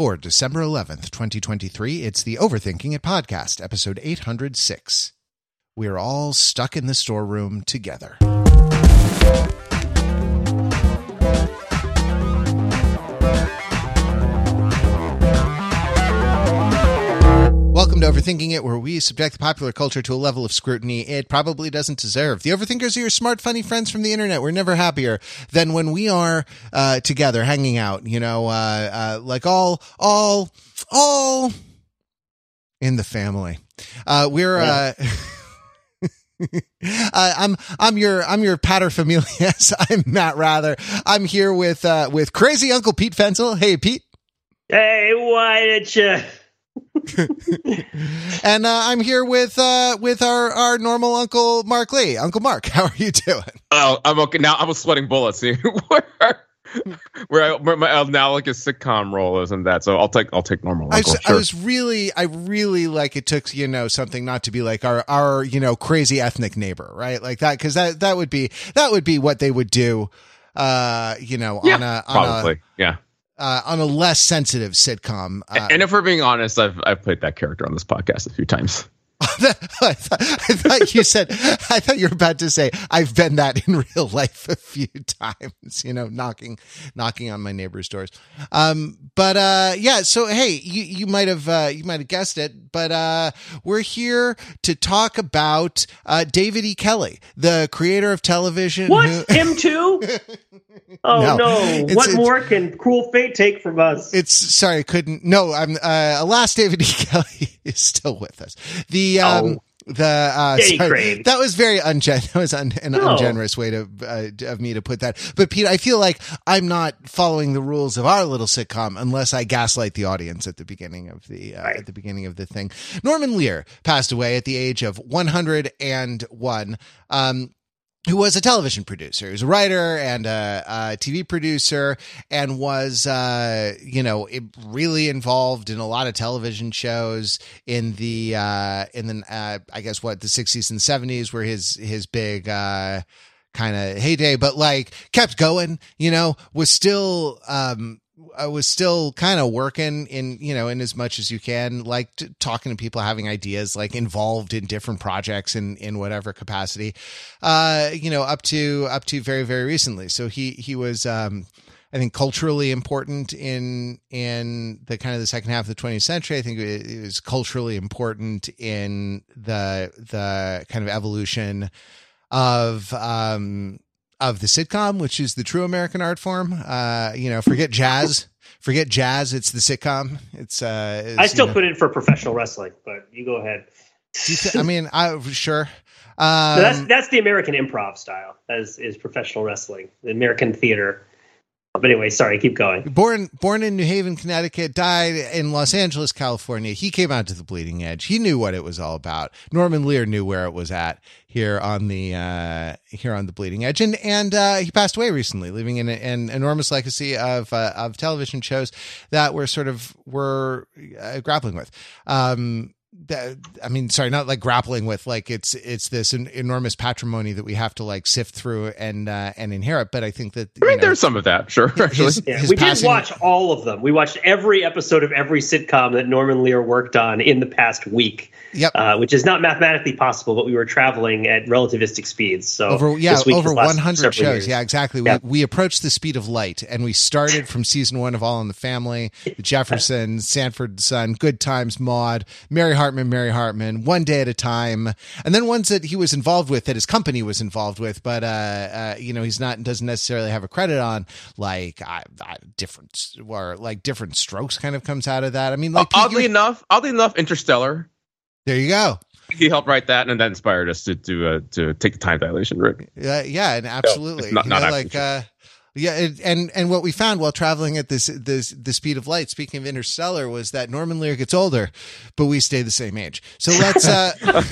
For December 11th, 2023, it's the Overthinking It podcast, episode 806. We're all stuck in the storeroom together. Welcome to Overthinking It, where we subject the popular culture to a level of scrutiny it probably doesn't deserve. The Overthinkers are your smart, funny friends from the internet. We're never happier than when we are uh, together, hanging out. You know, uh, uh, like all, all, all in the family. Uh, we're. Uh, Uh, I'm I'm your I'm your paterfamilias. I'm Matt Wrather. I'm here with uh, with crazy Uncle Pete Fenzel. Hey Pete. Hey, why did you? and uh, I'm here with uh, with our our normal Uncle Mark Lee. Uncle Mark, how are you doing? Oh, I'm okay now. I was sweating bullets. where where, I, where my uh, now like a sitcom role isn't that? So I'll take I'll take normal. I Uncle, was, sure. I was really I really like it took you know something not to be like our our you know crazy ethnic neighbor right like that because that that would be that would be what they would do uh you know yeah, on a on probably a yeah. Uh, on a less sensitive sitcom. Uh, and if we're being honest, I've I've played that character on this podcast a few times. I, thought, I thought you said I thought you were about to say I've been that in real life a few times, you know, knocking knocking on my neighbor's doors. Um, but uh, yeah, so hey, you you might have uh, you might have guessed it, but uh, we're here to talk about uh, David E. Kelley, the creator of television. What who- him too? Oh No. no! It's- what it's- more can cruel fate take from us? It's sorry, I couldn't. No, I'm. Uh, alas, David E. Kelley is still with us. The um, the uh, sorry, that was very ungen. That was un- an No. ungenerous way to uh, of me to put that. But Pete, I feel like I'm not following the rules of our little sitcom unless I gaslight the audience at the beginning of the uh, Right. at the beginning of the thing. Norman Lear passed away at the age of 101. Um, who was a television producer. He was a writer and a, a TV producer and was, uh, you know, really involved in a lot of television shows in the, uh, in the, uh, I guess what the sixties and seventies were his, his big, uh, kind of heyday, but like kept going, you know, was still, um, I was still kind of working in, you know, in as much as you can, like t- talking to people, having ideas, like involved in different projects in, in whatever capacity, uh, you know, up to, up to very, very recently. So he, he was, um, I think culturally important in in the kind of the second half of the 20th century. I think it, it was culturally important in the the kind of evolution of um of the sitcom, which is the true American art form. Uh, you know, forget jazz, forget jazz. It's the sitcom. It's uh, it's, I you still know- put in for professional wrestling, but you go ahead. you I mean, I sure. So that's Um, that's the American improv style. As is professional wrestling, the American theater. But anyway, sorry, keep going. born born in New Haven, Connecticut, died in Los Angeles, California. He came out to the bleeding edge. He knew what it was all about. Norman Lear knew where it was at here on the uh, here on the bleeding edge, and and uh, he passed away recently, leaving an, an enormous legacy of uh, of television shows that we're sort of we're uh, grappling with. Um, that, I mean, sorry, not like grappling with like it's it's this en- enormous patrimony that we have to like sift through and uh, and inherit. But I think that I mean, know, there's some of that, sure. Actually, his- Yeah, his we passing- did watch all of them. We watched every episode of every sitcom that Norman Lear worked on in the past week. Yep. Uh, which is not mathematically possible, but we were traveling at relativistic speeds. So over yeah this week over 100 shows years. yeah exactly Yeah. we we approached the speed of light and we started from season one of all in the family the jeffersons sanford son good times maude mary hartman mary hartman one day at a time and then ones that he was involved with that his company was involved with but uh, uh you know he's not doesn't necessarily have a credit on like I, I, different or like different strokes kind of comes out of that i mean like oddly enough, oddly enough, Interstellar. there you go He helped write that, and that inspired us to to uh, to take the time dilation route. Yeah, yeah, and absolutely. it's not- You know, actually like uh yeah, it, and and what we found while traveling at this this the speed of light, speaking of Interstellar, was that Norman Lear gets older, but we stay the same age. So let's uh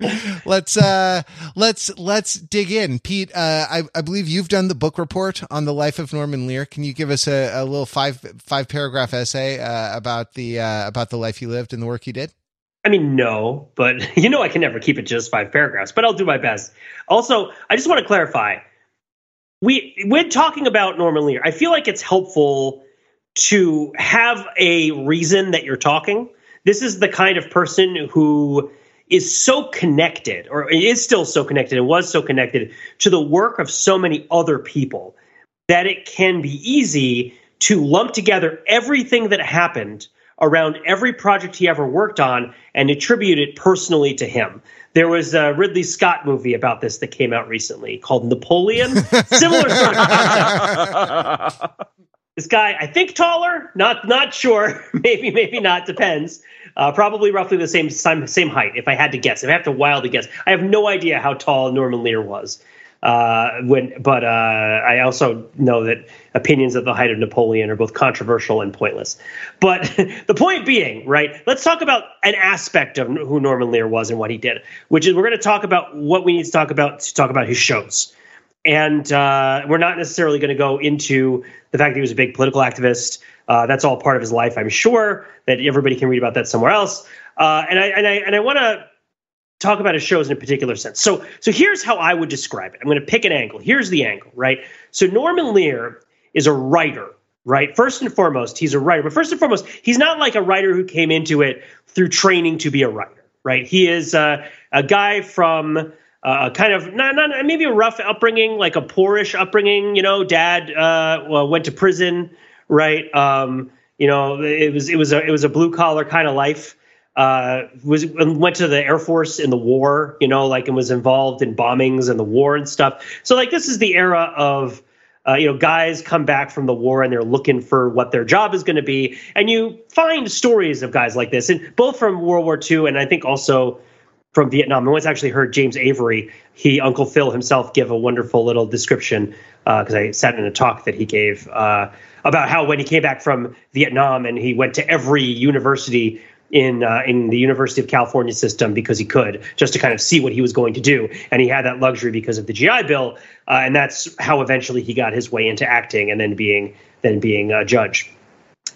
let's uh let's let's dig in. Pete, uh I, I believe you've done the book report on the life of Norman Lear. Can you give us a, a little five five paragraph essay uh, about the uh about the life he lived and the work he did? I mean, no, but you know I can never keep it just five paragraphs, but I'll do my best. Also, I just want to clarify. We when talking about Norman Lear, I feel like it's helpful to have a reason that you're talking. This is the kind of person who is so connected, or is still so connected, and was so connected to the work of so many other people that it can be easy to lump together everything that happened around every project he ever worked on and attribute it personally to him. There was a Ridley Scott movie about this that came out recently called Napoleon. Similar sort of This guy, I think taller, not not sure, maybe maybe not, depends. Uh, probably roughly the same same height, if I had to guess. If I have to wild wildly guess, I have no idea how tall Norman Lear was. Uh, when, but uh, I also know that opinions at the height of Napoleon are both controversial and pointless. But the point being, right? Let's talk about an aspect of who Norman Lear was and what he did, which is we're going to talk about what we need to talk about to talk about his shows. And uh, we're not necessarily going to go into the fact that he was a big political activist. Uh, that's all part of his life, I'm sure. That everybody can read about that somewhere else. Uh, and I and I and I want to talk about his shows in a particular sense. So, so here's how I would describe it. I'm going to pick an angle. Here's the angle, right? So Norman Lear is a writer, right? First and foremost, he's a writer. But first and foremost, he's not like a writer who came into it through training to be a writer, right? He is uh, a guy from uh, kind of not, not maybe a rough upbringing, like a poorish upbringing. You know, dad uh, went to prison, right? Um, you know, it was it was a it was a blue collar kind of life uh, was went to the Air Force in the war, you know, like and was involved in bombings and the war and stuff. So like this is the era of uh, you know guys come back from the war and they're looking for what their job is going to be, and you find stories of guys like this, and both from World War II and I think also from Vietnam. I once actually heard James Avery, he Uncle Phil himself, give a wonderful little description because uh, I sat in a talk that he gave uh, about how when he came back from Vietnam and he went to every university in uh, in the University of California system because he could, just to kind of see what he was going to do, and he had that luxury because of the GI Bill, uh, and that's how eventually he got his way into acting and then being then being a judge.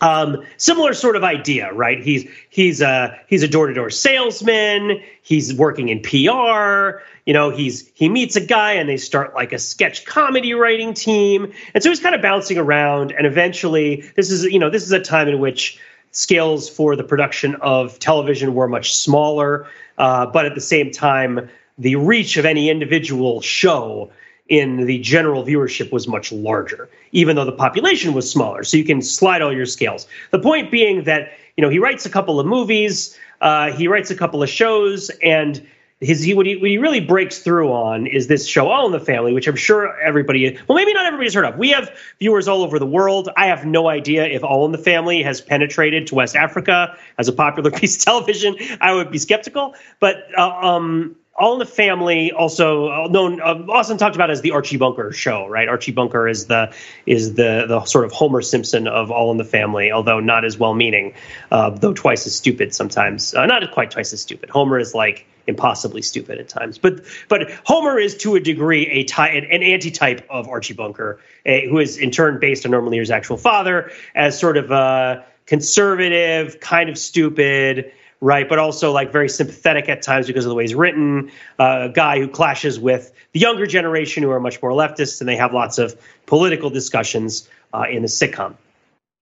Um, similar sort of idea, right? He's he's a he's a door to door salesman. He's working in PR. You know, he's he meets a guy and they start like a sketch comedy writing team, and so he's kind of bouncing around. And eventually, this is you know this is a time in which scales for the production of television were much smaller, uh, but at the same time, the reach of any individual show in the general viewership was much larger, even though the population was smaller. So you can slide all your scales. The point being that you know he writes a couple of movies, uh, he writes a couple of shows, and his he what, he what he really breaks through on is this show All in the Family, which I'm sure everybody well maybe not everybody's heard of. We have viewers all over the world. I have no idea if All in the Family has penetrated to West Africa as a popular piece of television. I would be skeptical, but uh, um, all in the Family, also uh, known, uh, often talked about as the Archie Bunker show, right? Archie Bunker is the is the the sort of Homer Simpson of All in the Family, although not as well-meaning, uh, though twice as stupid sometimes. Uh, not quite twice as stupid. Homer is like impossibly stupid at times, but but Homer is to a degree a ty- an, an anti-type of Archie Bunker, a, who is in turn based on Norman Lear's actual father as sort of a conservative, kind of stupid right? But also like very sympathetic at times because of the way he's written. Uh, a guy who clashes with the younger generation who are much more leftist, and they have lots of political discussions uh, in the sitcom.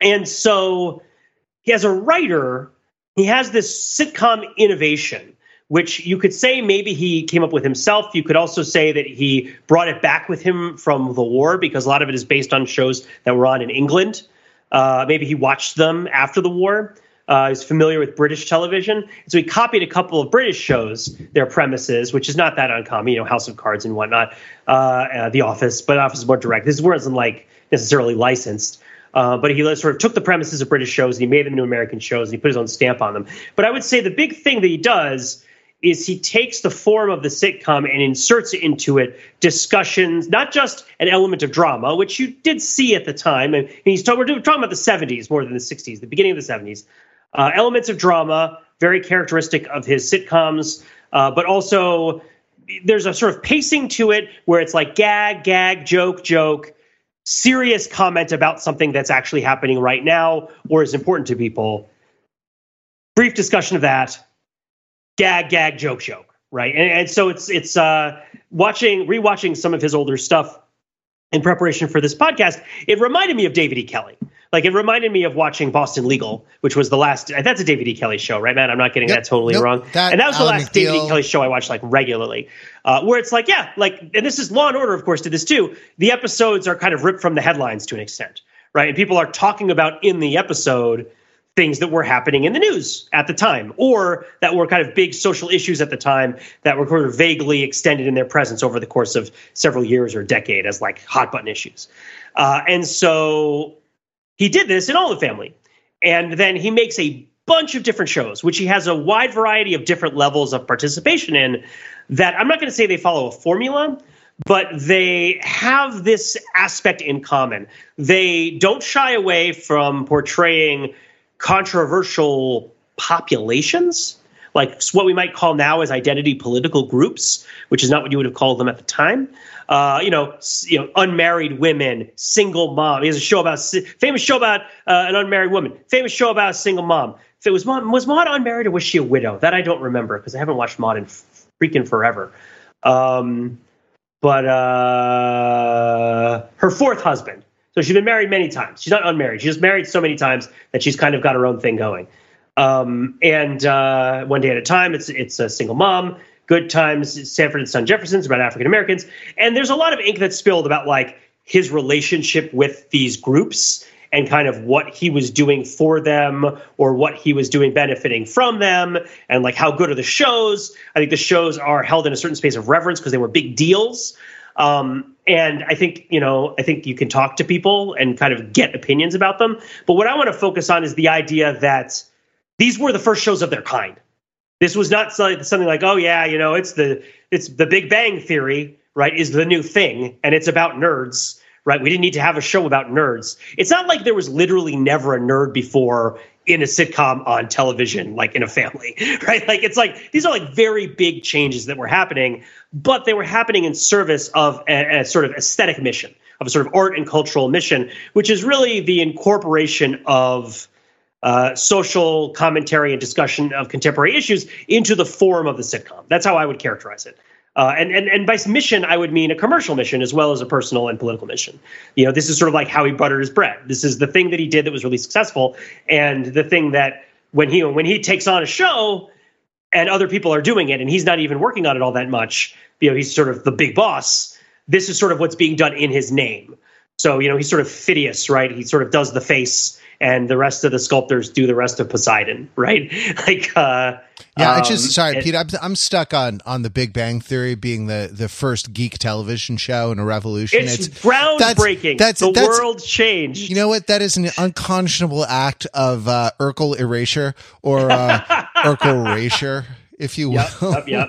And so, he, as a writer, he has this sitcom innovation. Which you could say maybe he came up with himself. You could also say that he brought it back with him from the war because a lot of it is based on shows that were on in England. Uh, maybe he watched them after the war. Uh, he's familiar with British television, so he copied a couple of British shows, their premises, which is not that uncommon. You know, House of Cards and whatnot, uh, uh, The Office, but Office is more direct. This wasn't like necessarily licensed. Uh, but he sort of took the premises of British shows and he made them into American shows and he put his own stamp on them. But I would say the big thing that he does is he takes the form of the sitcom and inserts into it discussions, not just an element of drama, which you did see at the time. And he's talking, we're talking about the 70s more than the 60s, the beginning of the 70s. Uh, elements of drama, very characteristic of his sitcoms, uh, but also there's a sort of pacing to it where it's like gag, gag, joke, joke, serious comment about something that's actually happening right now or is important to people. Brief discussion of that. Gag, gag, joke, joke. Right, and, and so it's it's uh, watching rewatching some of his older stuff in preparation for this podcast. It reminded me of David E. Kelley Like it reminded me of watching Boston Legal, which was the last. That's a David E. Kelley show, right, man? I'm not getting Yep. that totally Nope. wrong. That- and that was the Alan last David E. Kelley show I watched like regularly, uh, where it's like, yeah, like, and this is Law and Order, of course, did this too. The episodes are kind of ripped from the headlines to an extent, right? And people are talking about in the episode things that were happening in the news at the time, or that were kind of big social issues at the time that were sort of vaguely extended in their presence over the course of several years or decade as like hot button issues. Uh, and so he did this in All the Family. And then he makes a bunch of different shows, which he has a wide variety of different levels of participation in. That I'm not going to say they follow a formula, but they have this aspect in common. They don't shy away from portraying controversial populations, like what we might call now as identity political groups, which is not what you would have called them at the time. Uh, you know, you know, unmarried women, single mom. He has a show about famous show about uh, an unmarried woman. Famous show about a single mom. If it was Maude, was Maude unmarried or was she a widow? That I don't remember because I haven't watched Maude in freaking forever. Um, but uh, her fourth husband. So she's been married many times. She's not unmarried. She's married so many times that she's kind of got her own thing going. Um, and uh, one day at a time, it's it's a single mom. Good times, Sanford and Son Jeffersons about African Americans, and there's a lot of ink that's spilled about like his relationship with these groups and kind of what he was doing for them or what he was doing benefiting from them and like how good are the shows i think the shows are held in a certain space of reverence because they were big deals um, and i think you know i think you can talk to people and kind of get opinions about them. But what i want to focus on is the idea that these were the first shows of their kind. This was not something like oh yeah you know it's the it's the big bang theory right is the new thing and it's about nerds right? We didn't need to have a show about nerds. It's not like there was literally never a nerd before in a sitcom on television like in a family right like it's like these are like very big changes that were happening but they were happening in service of a, a sort of aesthetic mission of a sort of art and cultural mission which is really the incorporation of uh, social commentary and discussion of contemporary issues into the form of the sitcom. That's how I would characterize it. Uh, and, and and by mission, I would mean a commercial mission as well as a personal and political mission. You know, this is sort of like how he buttered his bread. This is the thing that he did that was really successful, and the thing that when he when he takes on a show and other people are doing it, and he's not even working on it all that much. You know, he's sort of the big boss. This is sort of what's being done in his name. So you know, he's sort of Phidias, right? He sort of does the face, and the rest of the sculptors do the rest of Poseidon, right? Like, uh, Yeah, I um, just sorry, it- Pete. I'm I'm stuck on on the Big Bang Theory being the the first geek television show and a revolution. It's, groundbreaking. That's, the that's, world changed. You know what? That is an unconscionable act of uh, Urkel erasure or uh, Urkel erasure, if you will. Yep, yep, yep.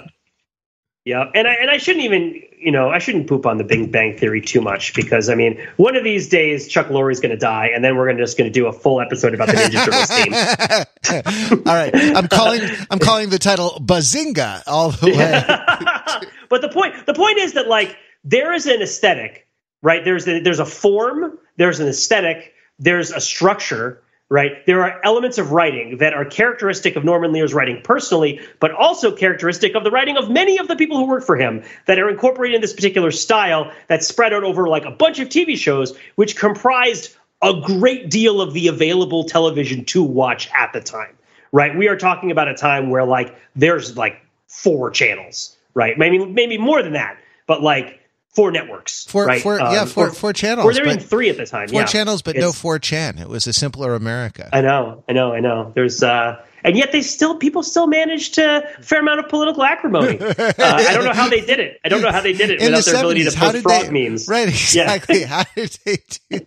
Yep. And I and I shouldn't even you know I shouldn't poop on the Big Bang Theory too much because I mean one of these days Chuck Lorre's going to die and then we're gonna, just going to do a full episode about the Ninja Turtles team. all right, I'm calling I'm calling the title Bazinga all the way. but the point the point is that like there is an aesthetic, right? There's a, there's a form, there's an aesthetic, there's a structure, right? There are elements of writing that are characteristic of Norman Lear's writing personally, but also characteristic of the writing of many of the people who work for him that are incorporated in this particular style that's spread out over like a bunch of TV shows, which comprised a great deal of the available television to watch at the time, right? We are talking about a time where like there's like four channels, right? Maybe maybe more than that, but like four networks, Four, right? four, Um, yeah, four, or- four channels. Or there were even three at the time. four yeah. channels, but no 4chan. It was a simpler America. I know, I know, I know. There's uh and yet they still people still manage to a fair amount of political acrimony. Uh, I don't know how they did it. I don't know how they did it in the without their ability to post frog they? memes. Right, Yeah. exactly. how did they do?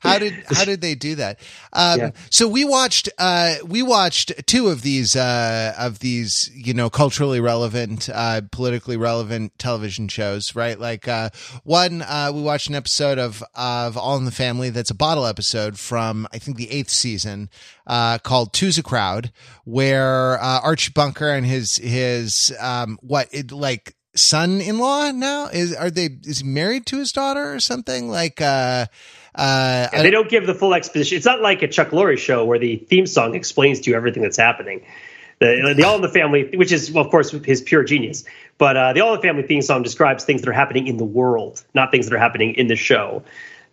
How did how did they do that? Um, Yeah. So we watched uh, we watched two of these uh, of these you know culturally relevant, uh, politically relevant television shows. Right, like uh, one uh, we watched an episode of of All in the Family. That's a bottle episode from I think the eighth season uh, called "Two's a Crowd," where uh, Archie Bunker and his his um, what it like son-in-law now is are they is he married to his daughter or something like uh uh And they don't give the full exposition. It's not like a Chuck Lorre show where the theme song explains to you everything that's happening. The, the All in the Family, which is, well, of course, his pure genius, but uh, the All in the Family theme song describes things that are happening in the world, not things that are happening in the show.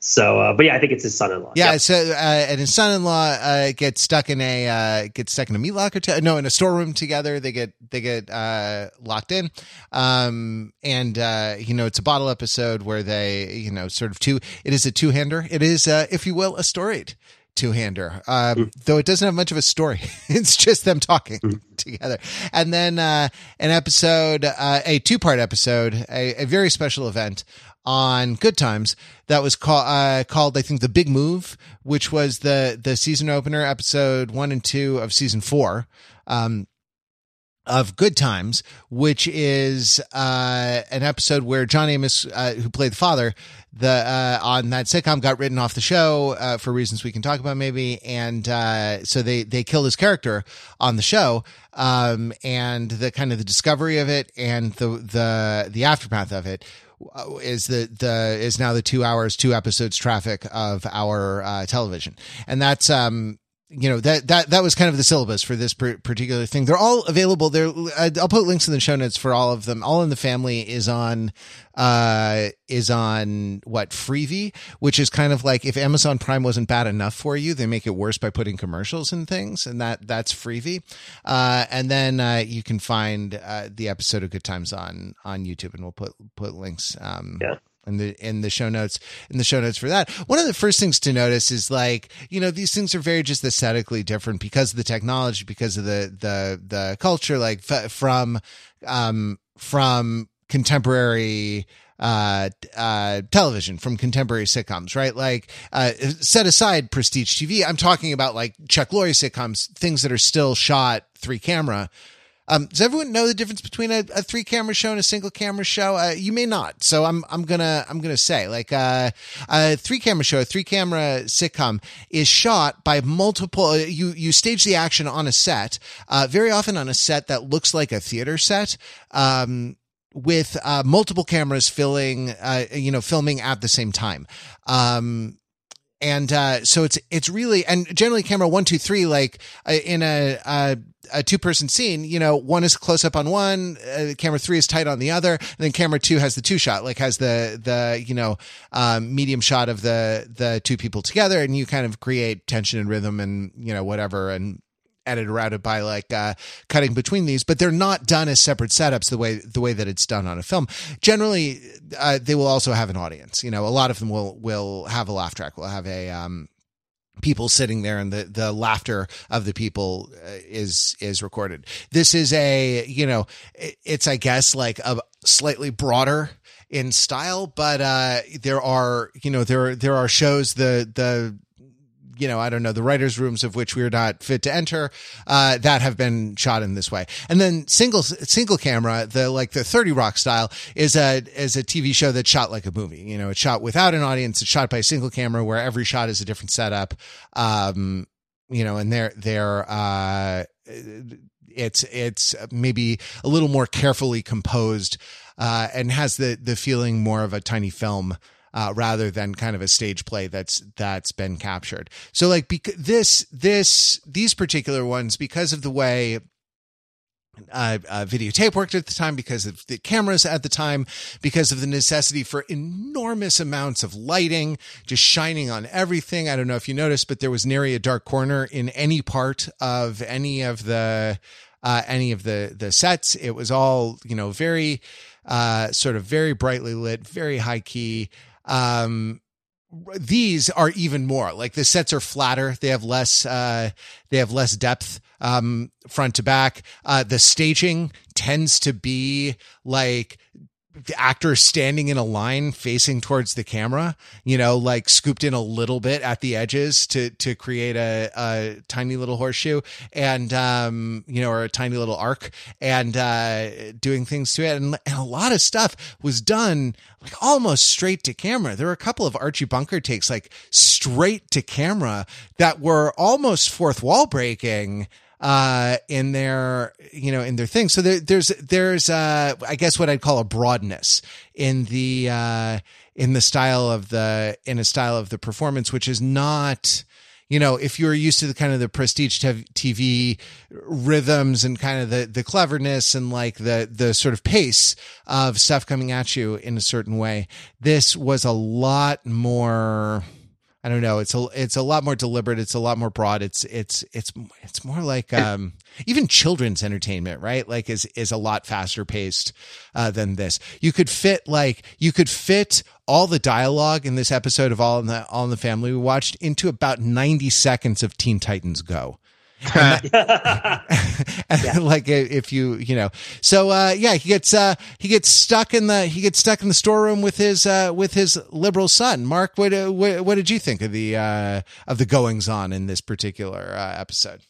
So, uh, but yeah, I think it's his son-in-law. Yeah, Yep. so uh, and his son-in-law uh, gets stuck in a uh, gets stuck in a meat locker. To- no, in a storeroom together. They get they get uh, locked in, um, and uh, you know it's a bottle episode where they you know sort of two. It is a two hander. It is, uh, if you will, a storied two hander. Um, though it doesn't have much of a story. it's just them talking together, and then uh, an episode, uh, a two part episode, a, a very special event on Good Times that was called uh, called I think the Big Move, which was the the season opener episode one and two of season four. Um, of Good Times, which is uh, an episode where John Amos, uh, who played the father, the uh, on that sitcom, got written off the show uh, for reasons we can talk about maybe, and uh, so they they killed his character on the show, um, and the kind of the discovery of it and the the the aftermath of it is the the is now the two hours two episodes traffic of our uh, television. And that's um you know that that that was kind of the syllabus for this particular thing. They're all available. There i'll put links in the show notes for all of them. All in the family is on uh is on what freevee which is kind of like if amazon prime wasn't bad enough for you they make it worse by putting commercials and things and that that's freevee. Uh and then uh you can find uh the episode of good times on on youtube and we'll put put links um Yeah. In the in the show notes in the show notes for that. One of the first things to notice is like you know these things are very just aesthetically different because of the technology, because of the the the culture, like f- from um from contemporary uh uh television from contemporary sitcoms right like uh set aside prestige tv i'm talking about like chuck lorre sitcoms things that are still shot three camera um, does everyone know the difference between a, a three camera show and a single camera show? Uh, you may not. So I'm, I'm gonna, I'm gonna say like, uh, a three camera show, a three camera sitcom is shot by multiple, uh, you, you stage the action on a set, uh, very often on a set that looks like a theater set. Um, with uh, multiple cameras filling, uh, you know, filming at the same time. Um, and uh, so it's it's really and generally camera one two three like uh, in a a, a two person scene you know one is close up on one uh, camera three is tight on the other and then camera two has the two shot like has the the you know um, medium shot of the the two people together and you kind of create tension and rhythm and you know whatever and edited it by like uh, cutting between these, but they're not done as separate setups the way the way that it's done on a film. Generally, uh, they will also have an audience. You know, a lot of them will will have a laugh track. Will have a um, people sitting there and the the laughter of the people uh, is is recorded. This is a you know it's I guess like a slightly broader in style, but uh, there are you know there there are shows the the you know, I don't know, the writers' rooms of which we are not fit to enter, uh, that have been shot in this way. And then single, single camera, the, like the 30 Rock style is a, is a TV show that's shot like a movie. You know, it's shot without an audience. It's shot by a single camera where every shot is a different setup. Um, you know, and they're, they're, uh, it's, it's maybe a little more carefully composed, uh, and has the, the feeling more of a tiny film uh, rather than kind of a stage play that's that's been captured. So like bec- this this these particular ones because of the way uh, uh, videotape worked at the time, because of the cameras at the time, because of the necessity for enormous amounts of lighting just shining on everything. I don't know if you noticed, but there was nary a dark corner in any part of any of the uh, any of the the sets. It was all you know very uh, sort of very brightly lit, very high key. Um, these are even more like the sets are flatter. They have less, uh, they have less depth, um, front to back. Uh, the staging tends to be like the actor standing in a line facing towards the camera, you know, like scooped in a little bit at the edges to, to create a, a tiny little horseshoe and, um, you know, or a tiny little arc and, uh, doing things to it. And, and a lot of stuff was done like almost straight to camera. There were a couple of Archie Bunker takes like straight to camera that were almost fourth wall breaking uh in their you know in their thing so there, there's there's uh i guess what i'd call a broadness in the uh in the style of the in a style of the performance which is not you know, if you're used to the kind of the prestige TV rhythms and kind of the the cleverness and like the the sort of pace of stuff coming at you in a certain way, this was a lot more. I don't know. It's a it's a lot more deliberate. It's a lot more broad. It's it's it's it's more like um even children's entertainment, right? Like is is a lot faster paced uh, than this. You could fit like you could fit all the dialogue in this episode of All in the All in the Family we watched into about ninety seconds of Teen Titans Go. And that, and like if you you know so uh yeah he gets uh he gets stuck in the he gets stuck in the storeroom with his uh with his liberal son. Mark what uh, what, what did you think of the uh of the goings on in this particular uh, episode?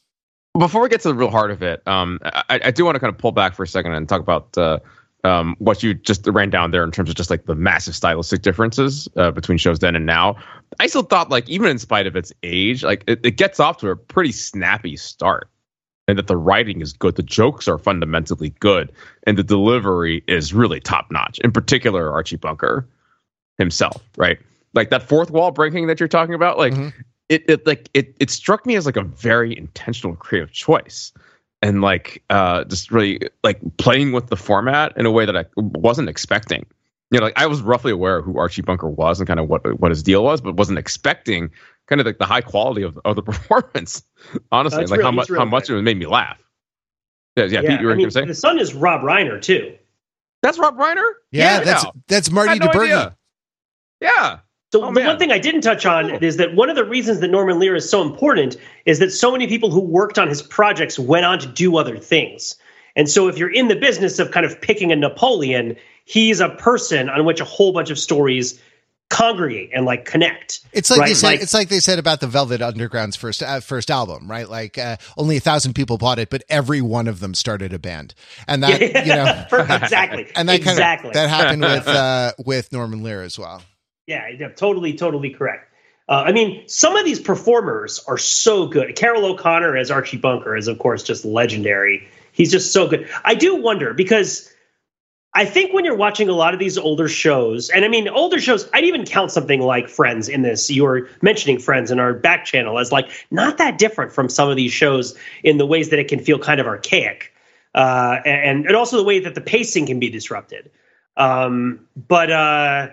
Before we get to the real heart of it um i i do want to kind of pull back for a second and talk about uh um, what you just ran down there in terms of just like the massive stylistic differences uh, between shows then and now. I still thought like even in spite of its age, like it, it gets off to a pretty snappy start. And that the writing is good, the jokes are fundamentally good, and the delivery is really top notch. In particular, Archie Bunker himself, right? Like that fourth wall breaking that you're talking about, like mm-hmm. it, it like it it struck me as like a very intentional creative choice and like uh just really like playing with the format in a way that I wasn't expecting. You know, like I was roughly aware of who Archie Bunker was and kind of what what his deal was, but wasn't expecting kind of like the high quality of, of the performance. Honestly, like really, how much really how much it made me laugh. Yeah, yeah, yeah Pete, you were I mean, The son is Rob Reiner too. That's Rob Reiner. Yeah, yeah that's that's Marty no Yeah. So oh, the one thing I didn't touch on is that one of the reasons that Norman Lear is so important is that so many people who worked on his projects went on to do other things. And so if you're in the business of kind of picking a Napoleon, he's a person on which a whole bunch of stories congregate and like connect. It's like right? they said. Like, it's like they said about the Velvet Underground's first uh, first album, right? Like uh, only a thousand people bought it, but every one of them started a band, and that yeah, you know exactly, and that exactly. kind of that happened with uh, with Norman Lear as well. Yeah, yeah totally, totally correct. Uh, I mean, some of these performers are so good. Carroll O'Connor as Archie Bunker is, of course, just legendary. He's just so good. I do wonder because I think when you're watching a lot of these older shows, and I mean, older shows, I'd even count something like Friends in this. You were mentioning Friends in our back channel as like not that different from some of these shows in the ways that it can feel kind of archaic. Uh, and, and also the way that the pacing can be disrupted. Um, but, uh,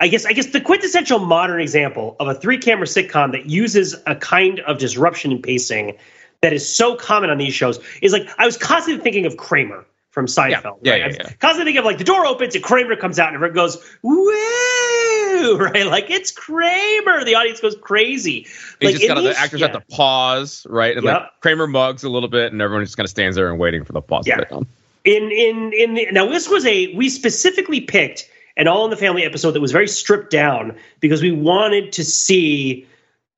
I guess I guess the quintessential modern example of a three camera sitcom that uses a kind of disruption in pacing that is so common on these shows is like I was constantly thinking of Kramer from Seinfeld. Yeah, right? yeah, yeah, yeah. Constantly thinking of like the door opens and Kramer comes out and everyone goes woo, right? Like it's Kramer. The audience goes crazy. You like, just kind of the actors yeah. have to pause, right? And yep. like Kramer mugs a little bit, and everyone just kind of stands there and waiting for the pause yeah. to come. In in in the, now this was a we specifically picked an All in the Family episode that was very stripped down because we wanted to see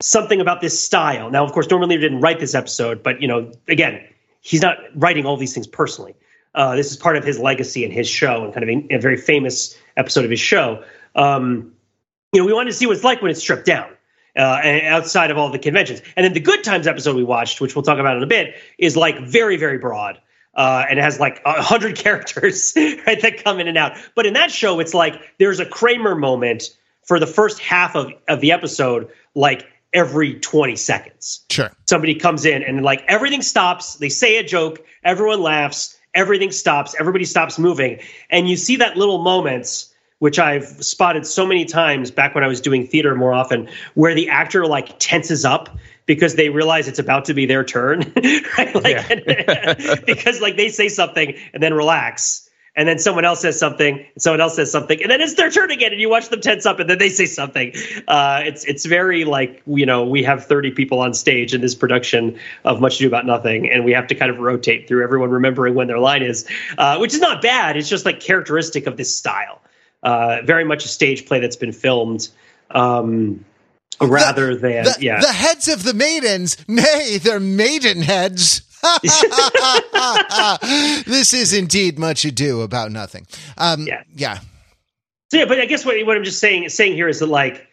something about this style. Now, of course, Norman Lear didn't write this episode, but you know, again, he's not writing all these things personally. Uh, this is part of his legacy and his show, and kind of a, a very famous episode of his show. Um, you know, we wanted to see what it's like when it's stripped down. Uh, and outside of all the conventions. And then the Good Times episode we watched, which we'll talk about in a bit, is like very, very broad uh, and it has like a hundred characters right that come in and out. But in that show, it's like there's a Kramer moment for the first half of, of the episode, like every 20 seconds. Sure. Somebody comes in and like everything stops. They say a joke, everyone laughs, everything stops, everybody stops moving. And you see that little moments which I've spotted so many times back when I was doing theater more often, where the actor like tenses up because they realize it's about to be their turn, right? Like, because like they say something and then relax. And then someone else says something, and someone else says something, and then it's their turn again, and you watch them tense up, and then they say something. Uh, it's it's very like you know we have thirty people on stage in this production of Much Ado About Nothing, and we have to kind of rotate through everyone remembering when their line is, uh, which is not bad. It's just like characteristic of this style. Uh, very much a stage play that's been filmed. Um, rather the, than the, yeah. the heads of the maidens, nay, they're maiden heads. this is indeed much ado about nothing. Um, yeah, yeah. So yeah, but I guess what, what I'm just saying saying here is that like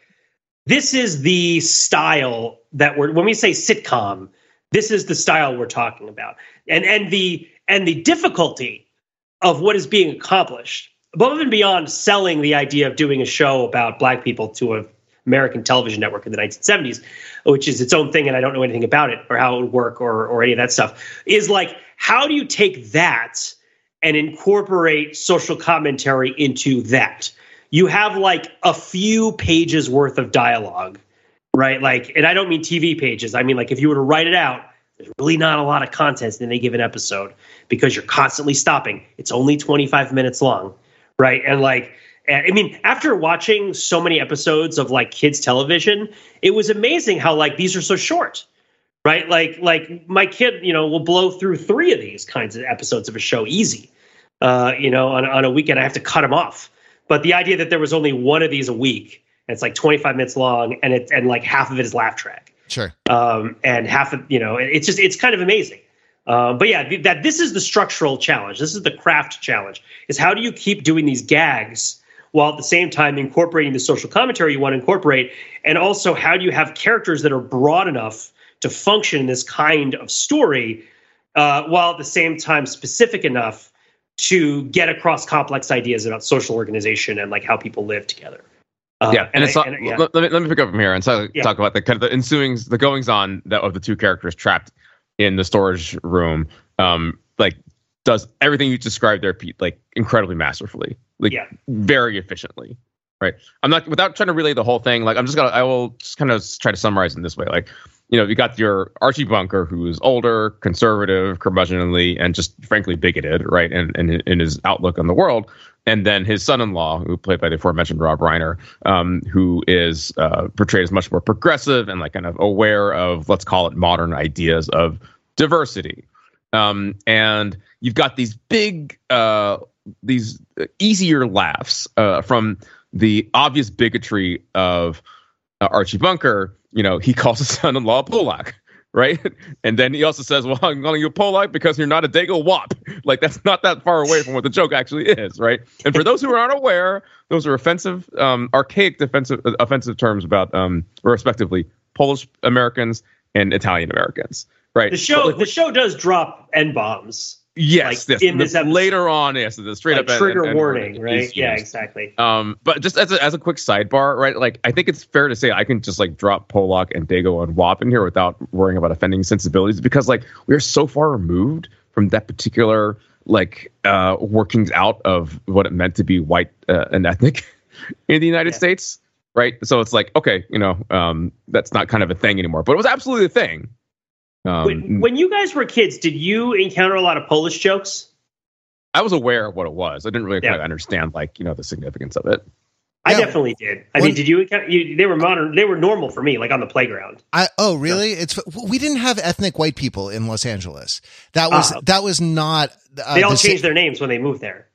this is the style that we're when we say sitcom, this is the style we're talking about, and and the and the difficulty of what is being accomplished above and beyond selling the idea of doing a show about black people to a American television network in the 1970s, which is its own thing, and I don't know anything about it or how it would work or or any of that stuff. Is like, how do you take that and incorporate social commentary into that? You have like a few pages worth of dialogue, right? Like, and I don't mean TV pages. I mean like if you were to write it out, there's really not a lot of content in any given episode because you're constantly stopping. It's only 25 minutes long, right? And like I mean, after watching so many episodes of like kids television, it was amazing how like these are so short, right? Like like my kid, you know, will blow through three of these kinds of episodes of a show easy, uh, you know, on on a weekend. I have to cut them off. But the idea that there was only one of these a week, and it's like 25 minutes long, and it and like half of it is laugh track, Sure. um, and half of you know, it's just it's kind of amazing. Um, but yeah, that this is the structural challenge. This is the craft challenge. Is how do you keep doing these gags while at the same time incorporating the social commentary you want to incorporate, and also how do you have characters that are broad enough to function in this kind of story, uh, while at the same time specific enough to get across complex ideas about social organization and like how people live together. Uh, yeah, and, it's I- not, yeah. let, me let me pick up from here and talk, Yeah. talk about the kind of the ensuing the goings on that of the two characters trapped in the storage room. Um, like does everything you described there, Pete, like incredibly masterfully, like Yeah. very efficiently. Right. I'm not without trying to relay the whole thing. Like I'm just gonna I will just kind of try to summarize in this way. Like you know, you got your Archie Bunker, who's older, conservative, curmudgeonly, and just frankly bigoted, right? And in, in, in his outlook on the world. And then his son-in-law, who played by the aforementioned Rob Reiner, um, who is uh, portrayed as much more progressive and like kind of aware of let's call it modern ideas of diversity. Um, and you've got these big, uh, these easier laughs uh, from the obvious bigotry of uh, Archie Bunker, you know, he calls his son-in-law Polak, right? And then he also says, "Well, I'm calling you Polak because you're not a Dago Wop." Like that's not that far away from what the joke actually is, right? And for those who are unaware, those are offensive, um, archaic defensive, uh, offensive terms about, um, respectively, Polish Americans and Italian Americans, right? the show But, like, the show does drop n bombs yes, like, yes. in this The- later on, yes, the straight like up trigger N- N- warning right yeah exactly Um, but just as a, as a quick sidebar, right? Like, I think it's fair to say I can just like drop Polak and Dago and Wap in here without worrying about offending sensibilities because like we are so far removed from that particular like uh workings out of what it meant to be white uh, and ethnic in the United Yeah. States, right? So it's like okay, you know, um, that's not kind of a thing anymore, but it was absolutely a thing. Um, when, when you guys were kids did you encounter a lot of polish jokes I was aware of what it was. I didn't really Yeah. quite understand like you know the significance of it. i Yeah. definitely did i When- mean did you encounter you, they were modern they were normal for me like on the playground I oh really? It's we didn't have ethnic white people in Los Angeles. That was Ah. that was not. Uh, they all the sa- changed their names when they moved there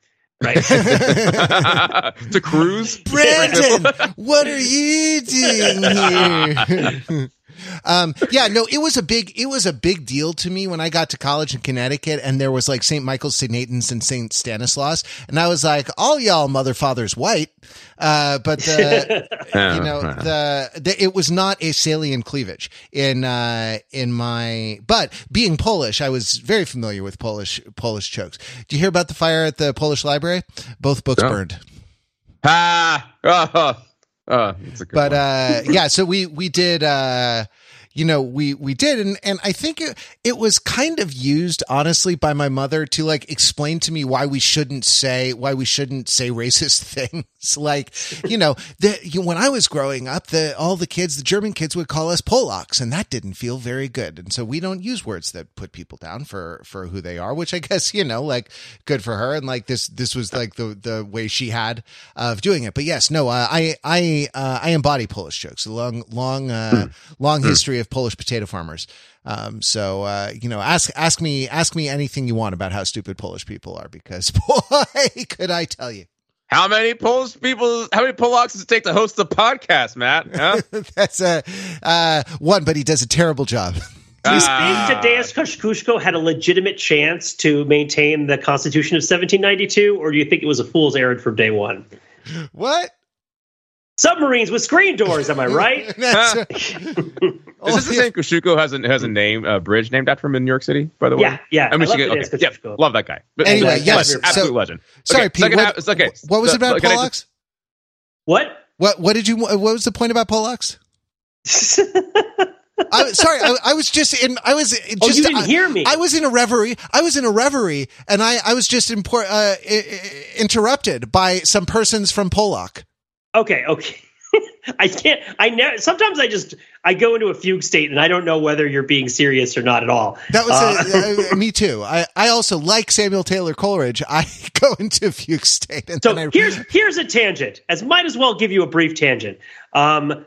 right to cruise, Brandon, what are you doing here? um, yeah, no, it was a big, it was a big deal to me when I got to college in Connecticut and there was like St. Michael's, St. Nathan's and St. Stanislaus. And I was like, all y'all mother fathers white. Uh, but the, you know, the, the, it was not a salient cleavage in, uh, in my, but being Polish, I was very familiar with Polish, Polish jokes. Do you hear about the fire at the Polish library? Both books No. burned. Ah, uh, uh, a good but one. uh yeah so we we did uh you know we we did. And and i think it, it was kind of used honestly by my mother to like explain to me why we shouldn't say why we shouldn't say racist things. Like you know the you, when i was growing up the all the kids the german kids would call us polacks and that didn't feel very good. And so we don't use words that put people down for for who they are which i guess you know like good for her. And like this this was like the the way she had of doing it. But yes no uh, i i uh, i embody polish jokes. A long long uh long history of polish potato farmers um so uh you know ask ask me ask me anything you want about how stupid polish people are because boy could i tell you how many Polish people? How many Polacks does it take to host a podcast, Matt? Huh? that's a uh one but he does a terrible job do you Ah. think Tadeusz Kościuszko had a legitimate chance to maintain the Constitution of 1792, or do you think it was a fool's errand from day one? what Submarines with screen doors, am I right? That's- Is this the same Kosciuszko has a has a name a bridge named after him in New York City? By the way, yeah, yeah. I mean, love okay, Tadeusz yeah, love that guy. But Anyway, legend, yes, absolute so- legend. sorry Okay, Pete, what, half- okay. what was So- it about can I What? What what did you what was the point about Polacks? I, sorry, I, I, was just in. I was just. Oh, you didn't I, hear me. I was in a reverie. I was in a reverie, and I I was just impor- uh, interrupted by some persons from Porlock. Okay, okay. I can't. I never. Sometimes I just I go into a fugue state, and I don't know whether you're being serious or not at all. That was uh, me too. I I also like Samuel Taylor Coleridge. I go into a fugue state, and so I, here's here's a tangent. As might as well give you a brief tangent. Um,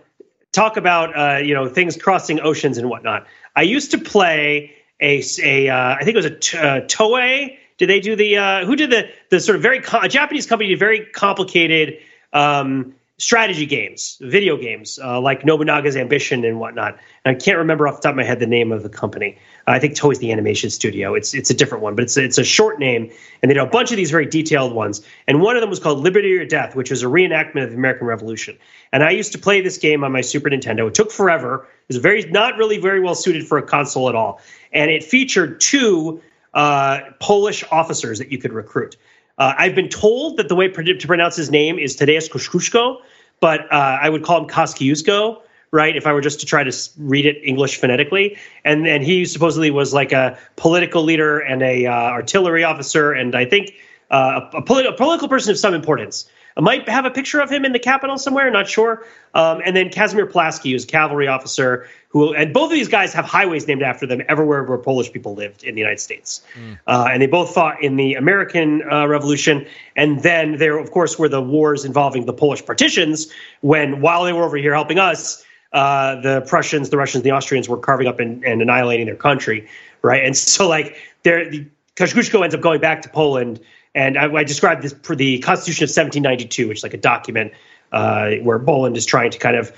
talk about uh, you know things crossing oceans and whatnot. I used to play a a uh, I think it was a t- uh, Toei. Did they do the uh, who did the the sort of very a Japanese company did very complicated um, strategy games, video games uh, like Nobunaga's Ambition and whatnot. And I can't remember off the top of my head the name of the company. Uh, I think Toei's the animation studio. It's it's a different one, but it's a, it's a short name, and they did a bunch of these very detailed ones. And one of them was called Liberty or Death, which was a reenactment of the American Revolution. And I used to play this game on my Super Nintendo. It took forever. It was very not really very well suited for a console at all, and it featured two uh, Polish officers that you could recruit. Uh, I've been told that the way to pronounce his name is Tadeusz Kosciuszko, but uh, I would call him Kosciuszko, right? If I were just to try to read it English phonetically, and and he supposedly was like a political leader and a uh, artillery officer, and I think uh, a, polit- a, political person of some importance. I might have a picture of him in the Capitol somewhere, not sure. Um, and then Casimir Pulaski, who's a cavalry officer, who and both of these guys have highways named after them everywhere where Polish people lived in the United States. Mm. Uh, and they both fought in the American uh, Revolution. And then there, of course, were the wars involving the Polish partitions when, while they were over here helping us, uh, the Prussians, the Russians, the Austrians were carving up and, and annihilating their country, right? And so, like, there, the, Kosciuszko ends up going back to Poland and I, I described this for the Constitution of 1792, which is like a document uh, where Poland is trying to kind of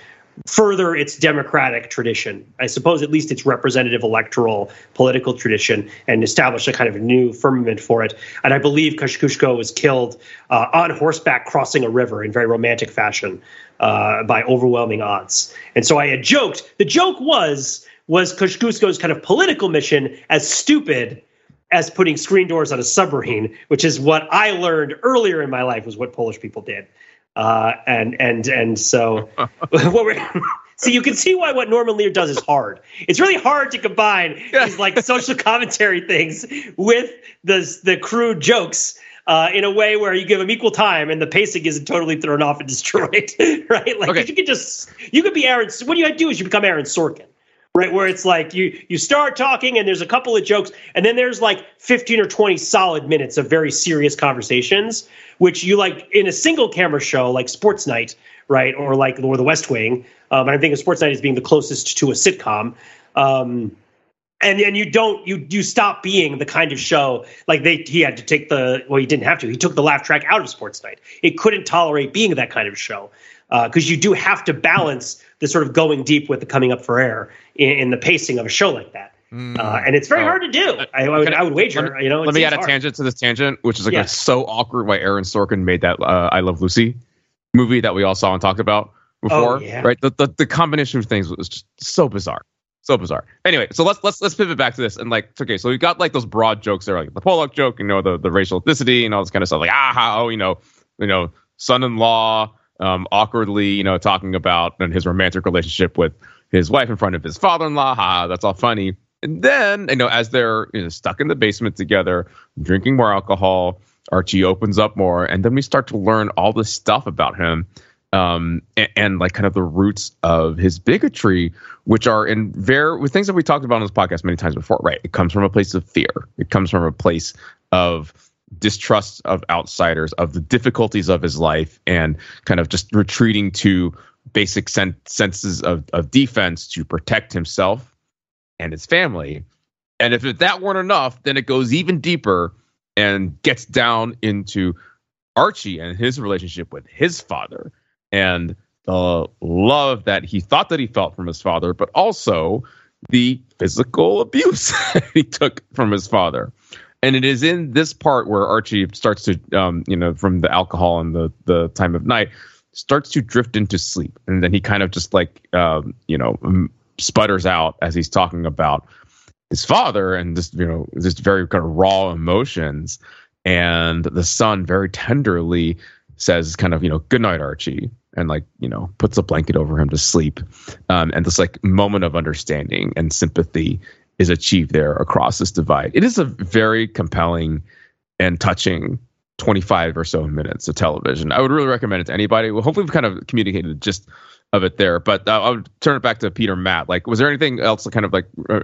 further its democratic tradition. I suppose at least its representative electoral political tradition and establish a kind of new firmament for it. And I believe Kosciuszko was killed uh, on horseback crossing a river in very romantic fashion uh, by overwhelming odds. And so I had joked. The joke was was Kosciuszko's kind of political mission as stupid as putting screen doors on a submarine, which is what I learned earlier in my life was what Polish people did. Uh, and and and so so you can see why what Norman Lear does is hard. It's really hard to combine these like social commentary things with the the crude jokes uh, in a way where you give them equal time and the pacing isn't totally thrown off and destroyed, right? Like okay. you could just you could be Aaron. What you do is you become Aaron Sorkin right where it's like you you start talking and there's a couple of jokes and then there's like 15 or 20 solid minutes of very serious conversations which you like in a single camera show like sports night right or like or the west wing um, and i think of sports night as being the closest to a sitcom um, and and you don't you you stop being the kind of show like they he had to take the well he didn't have to he took the laugh track out of sports night. It couldn't tolerate being that kind of show because uh, you do have to balance the sort of going deep with the coming up for air in, in the pacing of a show like that. Mm. Uh, and it's very oh. hard to do. I, I, would, I would wager. Me, you know, let me add a tangent to this tangent, which is like yeah. so awkward. Why Aaron Sorkin made that uh, "I Love Lucy" movie that we all saw and talked about before, oh, yeah. right? The, the the combination of things was just so bizarre, so bizarre. Anyway, so let's let's let's pivot back to this and like okay, so we got like those broad jokes there, like the Pollock joke, you know, the the racial ethnicity and all this kind of stuff, like ah, how you know, you know, son-in-law um, awkwardly, you know, talking about his romantic relationship with his wife in front of his father-in-law. Ha, that's all funny. And then, you know, as they're you know, stuck in the basement together, drinking more alcohol, Archie opens up more, and then we start to learn all this stuff about him, um, and, and, like kind of the roots of his bigotry, which are in very with things that we talked about on this podcast many times before. Right, it comes from a place of fear. It comes from a place of distrust of outsiders, of the difficulties of his life, and kind of just retreating to basic sen- senses of, of defense to protect himself and his family. And if that weren't enough, then it goes even deeper and gets down into Archie and his relationship with his father and the love that he thought that he felt from his father, but also the physical abuse he took from his father and it is in this part where Archie starts to, um, you know, from the alcohol and the the time of night, starts to drift into sleep, and then he kind of just like, um, you know, sputters out as he's talking about his father and just you know just very kind of raw emotions, and the son very tenderly says, kind of, you know, good night, Archie, and like you know puts a blanket over him to sleep. Um, and this like moment of understanding and sympathy is achieved there across this divide. It is a very compelling and touching 25 or so minutes of television. I would really recommend it to anybody. Well hopefully we've kind of communicated just of it there but uh, i'll turn it back to peter matt. Like was there anything else kind of like uh,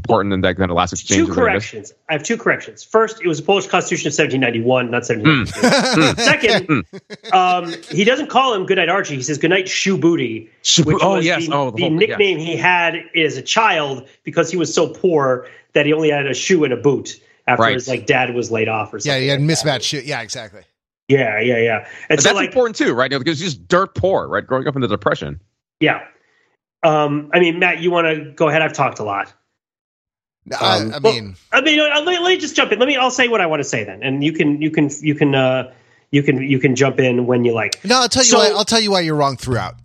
important than that kind of last exchange? Two corrections. I have two corrections. First, it was a Polish Constitution of 1791, not 1792. Second, um, he doesn't call him Goodnight Archie. He says Goodnight Shoe Booty. Which oh yes, the, oh the, the nickname he had as a child because he was so poor that he only had a shoe and a boot after right. his like dad was laid off or something. Yeah, he had like mismatched shoe. Yeah, exactly. Yeah, yeah, yeah. And so, that's like, important too, right? Because he's just dirt poor, right? Growing up in the depression. Yeah. Um, I mean, Matt, you want to go ahead? I've talked a lot. Um, I, I mean, well, I mean, let, let, me just jump in. Let me. I'll say what I want to say then, and you can, you can, you can, uh, you can, you can jump in when you like. No, I'll tell you. So, why, I'll tell you why you're wrong throughout.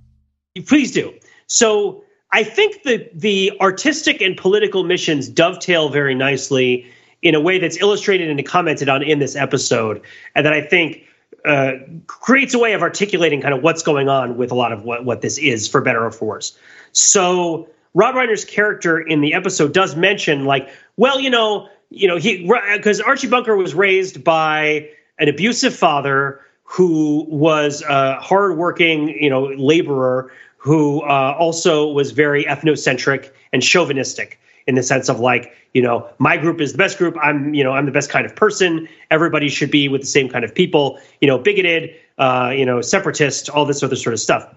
Please do. So I think the the artistic and political missions dovetail very nicely in a way that's illustrated and commented on in this episode, and that I think uh, creates a way of articulating kind of what's going on with a lot of what what this is, for better or for worse. So Rob Reiner's character in the episode does mention, like, well, you know, you know, he because Archie Bunker was raised by an abusive father who was a hardworking, you know, laborer who uh, also was very ethnocentric and chauvinistic in the sense of like, you know, my group is the best group. I'm, you know, I'm the best kind of person. Everybody should be with the same kind of people. You know, bigoted, uh, you know, separatist, all this other sort of stuff.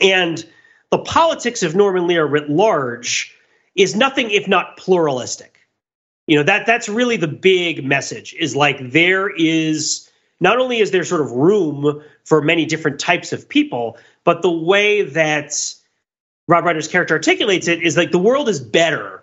And the politics of Norman Lear writ large is nothing if not pluralistic. You know, that that's really the big message is like there is not only is there sort of room for many different types of people, but the way that Rob Reiner's character articulates it is like the world is better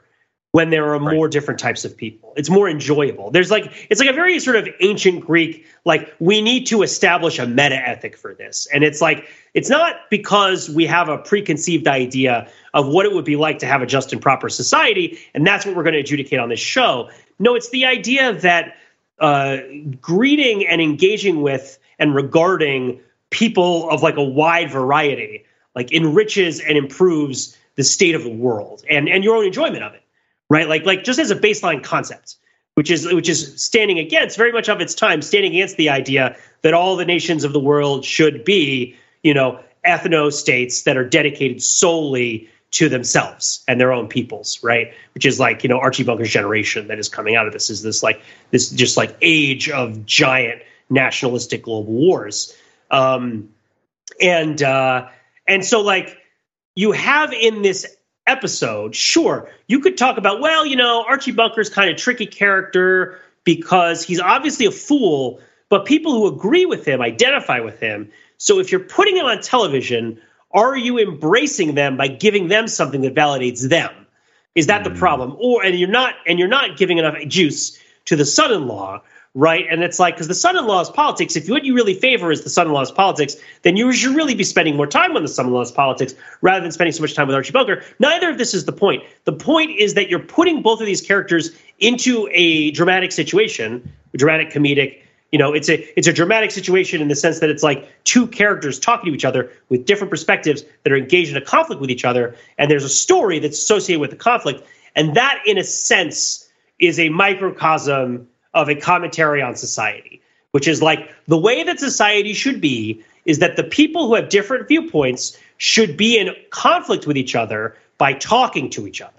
when there are more right. different types of people. It's more enjoyable. There's like it's like a very sort of ancient Greek like we need to establish a meta ethic for this. And it's like it's not because we have a preconceived idea of what it would be like to have a just and proper society and that's what we're going to adjudicate on this show. No, it's the idea that uh, greeting and engaging with and regarding people of like a wide variety like enriches and improves the state of the world and and your own enjoyment of it right? Like like just as a baseline concept, which is which is standing against very much of its time, standing against the idea that all the nations of the world should be, you know, ethno states that are dedicated solely to themselves and their own peoples, right? Which is like, you know, Archie Bunker's generation that is coming out of this is this like this just like age of giant nationalistic global wars. Um and uh and so like you have in this episode, sure, you could talk about, well, you know, Archie Bunker's kind of tricky character because he's obviously a fool, but people who agree with him identify with him. So if you're putting him on television, are you embracing them by giving them something that validates them? Is that mm. the problem? Or and you're not and you're not giving enough juice to the son-in-law right? And it's like because the son-in-law's politics. If what you really favor is the son-in-law's politics, then you should really be spending more time on the son-in-law's politics rather than spending so much time with Archie Bunker. Neither of this is the point. The point is that you're putting both of these characters into a dramatic situation, dramatic comedic. You know, it's a it's a dramatic situation in the sense that it's like two characters talking to each other with different perspectives that are engaged in a conflict with each other, and there's a story that's associated with the conflict, and that, in a sense, is a microcosm of a commentary on society, which is like the way that society should be is that the people who have different viewpoints should be in conflict with each other by talking to each other.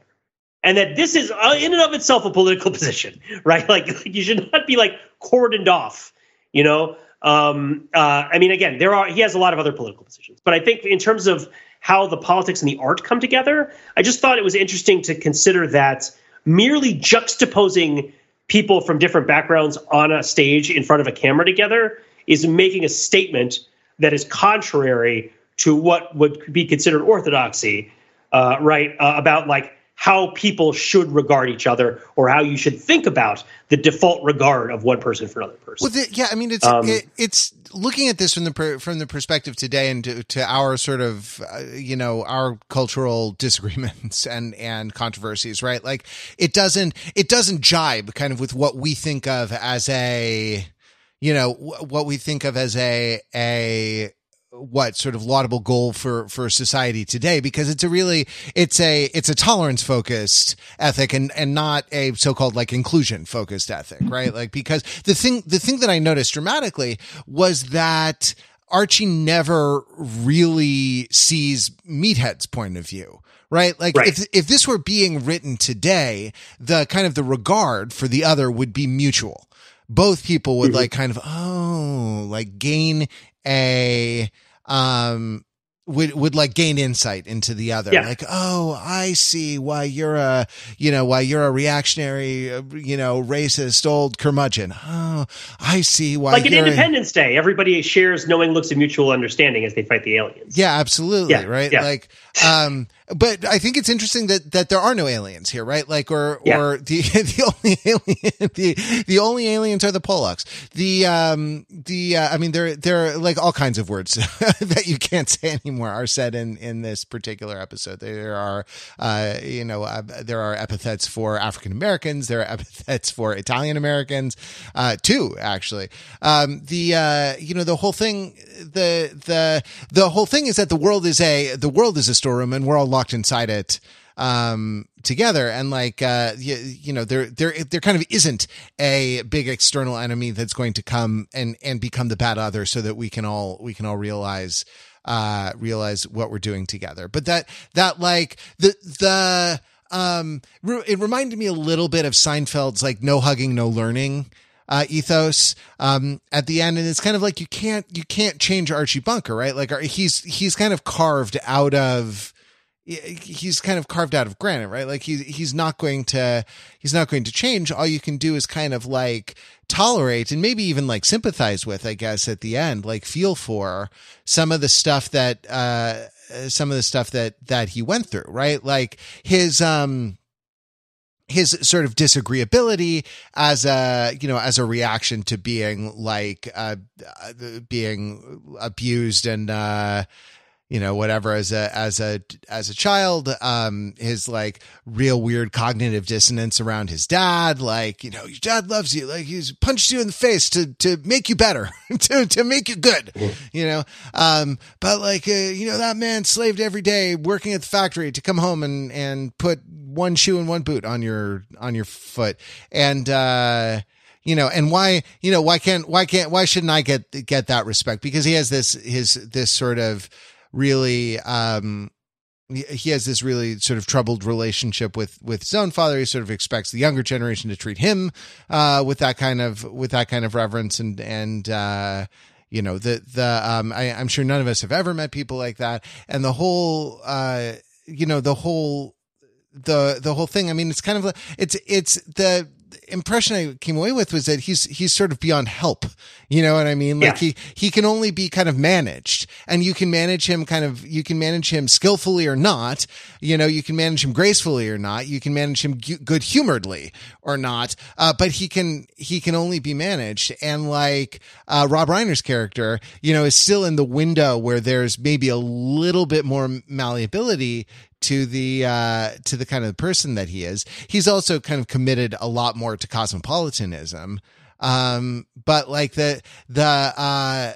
And that this is uh, in and of itself a political position, right? Like, like you should not be like cordoned off, you know? Um, uh, I mean, again, there are, he has a lot of other political positions, but I think in terms of how the politics and the art come together, I just thought it was interesting to consider that merely juxtaposing people from different backgrounds on a stage in front of a camera together is making a statement that is contrary to what would be considered orthodoxy, uh, right? Uh, about like how people should regard each other or how you should think about the default regard of one person for another person. Well, the, yeah, I mean, it's um, it, it's looking at this from the per, from the perspective today and to, to our sort of uh, you know our cultural disagreements and and controversies, right? Like it doesn't it doesn't jibe kind of with what we think of as a you know what we think of as a a what sort of laudable goal for for society today because it's a really it's a it's a tolerance focused ethic and and not a so-called like inclusion focused ethic right like because the thing the thing that i noticed dramatically was that archie never really sees meathead's point of view right like Right. if if this were being written today the kind of the regard for the other would be mutual both people would Mhm. like kind of oh like gain a um would would like gain insight into the other Yeah. like oh i see why you're a you know why you're a reactionary you know racist old curmudgeon oh i see why like in you're a- Independence Day, everybody shares knowing looks of mutual understanding as they fight the aliens. Yeah, absolutely. Yeah, right. yeah. Like, um, but I think it's interesting that, that there are no aliens here, right? Like, or, Yeah. or the, the only alien, the, the only aliens are the Polacks. The, um, the, uh, I mean, there, there are like all kinds of words that you can't say anymore are said in, in this particular episode. There are, uh, you know, uh, there are epithets for African Americans. There are epithets for Italian Americans, uh, too, actually. Um, the, uh, you know, the whole thing, the, the, the whole thing is that the world is a, the world is a storeroom and we're all locked inside it um together. And like uh you, you know there there there kind of isn't a big external enemy that's going to come and and become the bad other so that we can all we can all realize uh realize what we're doing together. But that that like the the um re- it reminded me a little bit of Seinfeld's like no hugging no learning uh, ethos um, at the end, and it's kind of like you can't you can't change Archie Bunker, right? Like he's he's kind of carved out of he's kind of carved out of granite, right? Like he's he's not going to he's not going to change. All you can do is kind of like tolerate and maybe even like sympathize with, I guess, at the end, like feel for some of the stuff that uh some of the stuff that that he went through, right? Like his um his sort of disagreeability as a you know as a reaction to being like uh uh, being abused and uh you know whatever as a as a as a child um his like real weird cognitive dissonance around his dad like you know your dad loves you. Like he's punched you in the face to to make you better to to make you good you know? Um but like uh, you know that man slaved every day working at the factory to come home and and put one shoe and one boot on your on your foot. And uh you know and why you know why can't why can't why shouldn't i get get that respect? Because he has this his this sort of really um he has this really sort of troubled relationship with with his own father. He sort of expects the younger generation to treat him uh with that kind of with that kind of reverence and and uh you know the the um I, i'm sure none of us have ever met people like that. And the whole uh you know the whole the the whole thing i mean it's kind of it's it's the impression i came away with was that he's he's sort of beyond help. You know what i mean? Like Yeah. he he can only be kind of managed. And you can manage him kind of you can manage him skillfully or not. You know you can manage him gracefully or not. You can manage him gu- good humoredly or not. Uh, but he can he can only be managed. And like uh, rob reiner's character you know is still in the window where there's maybe a little bit more malleability to the uh to the kind of person that he is. He's also kind of committed a lot more to cosmopolitanism. Um but like the the uh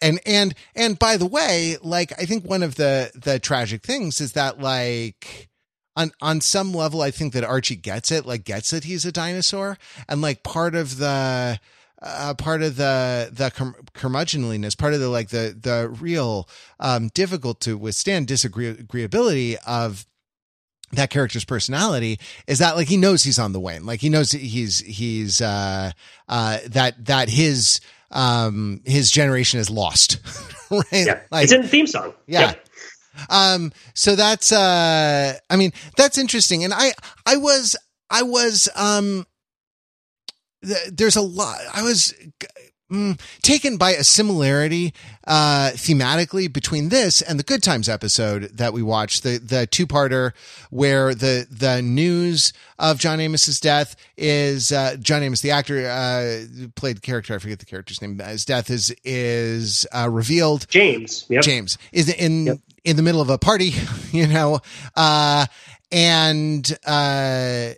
and and and by the way like i think one of the the tragic things is that like on on some level i think that archie gets it like gets that he's a dinosaur. And like part of the uh, part of the the cur- curmudgeonliness, part of the like the the real um, difficult to withstand disagreeability of that character's personality is that like he knows he's on the wane, like he knows he's he's uh uh that that his um his generation is lost, right? Yeah. Like, it's in the theme song. yeah. Yep. Um, so that's, uh, I mean, that's interesting. And I, I was, I was, um, there's a lot, I was mm, taken by a similarity, uh, thematically between this and the Good Times episode that we watched, the, the two parter where the, the news of John Amos's death is, uh, John Amos, the actor, uh, played the character, I forget the character's name, his death is, is, uh, revealed. James. Yep. James is in Yep. in the middle of a party, you know, uh, and uh,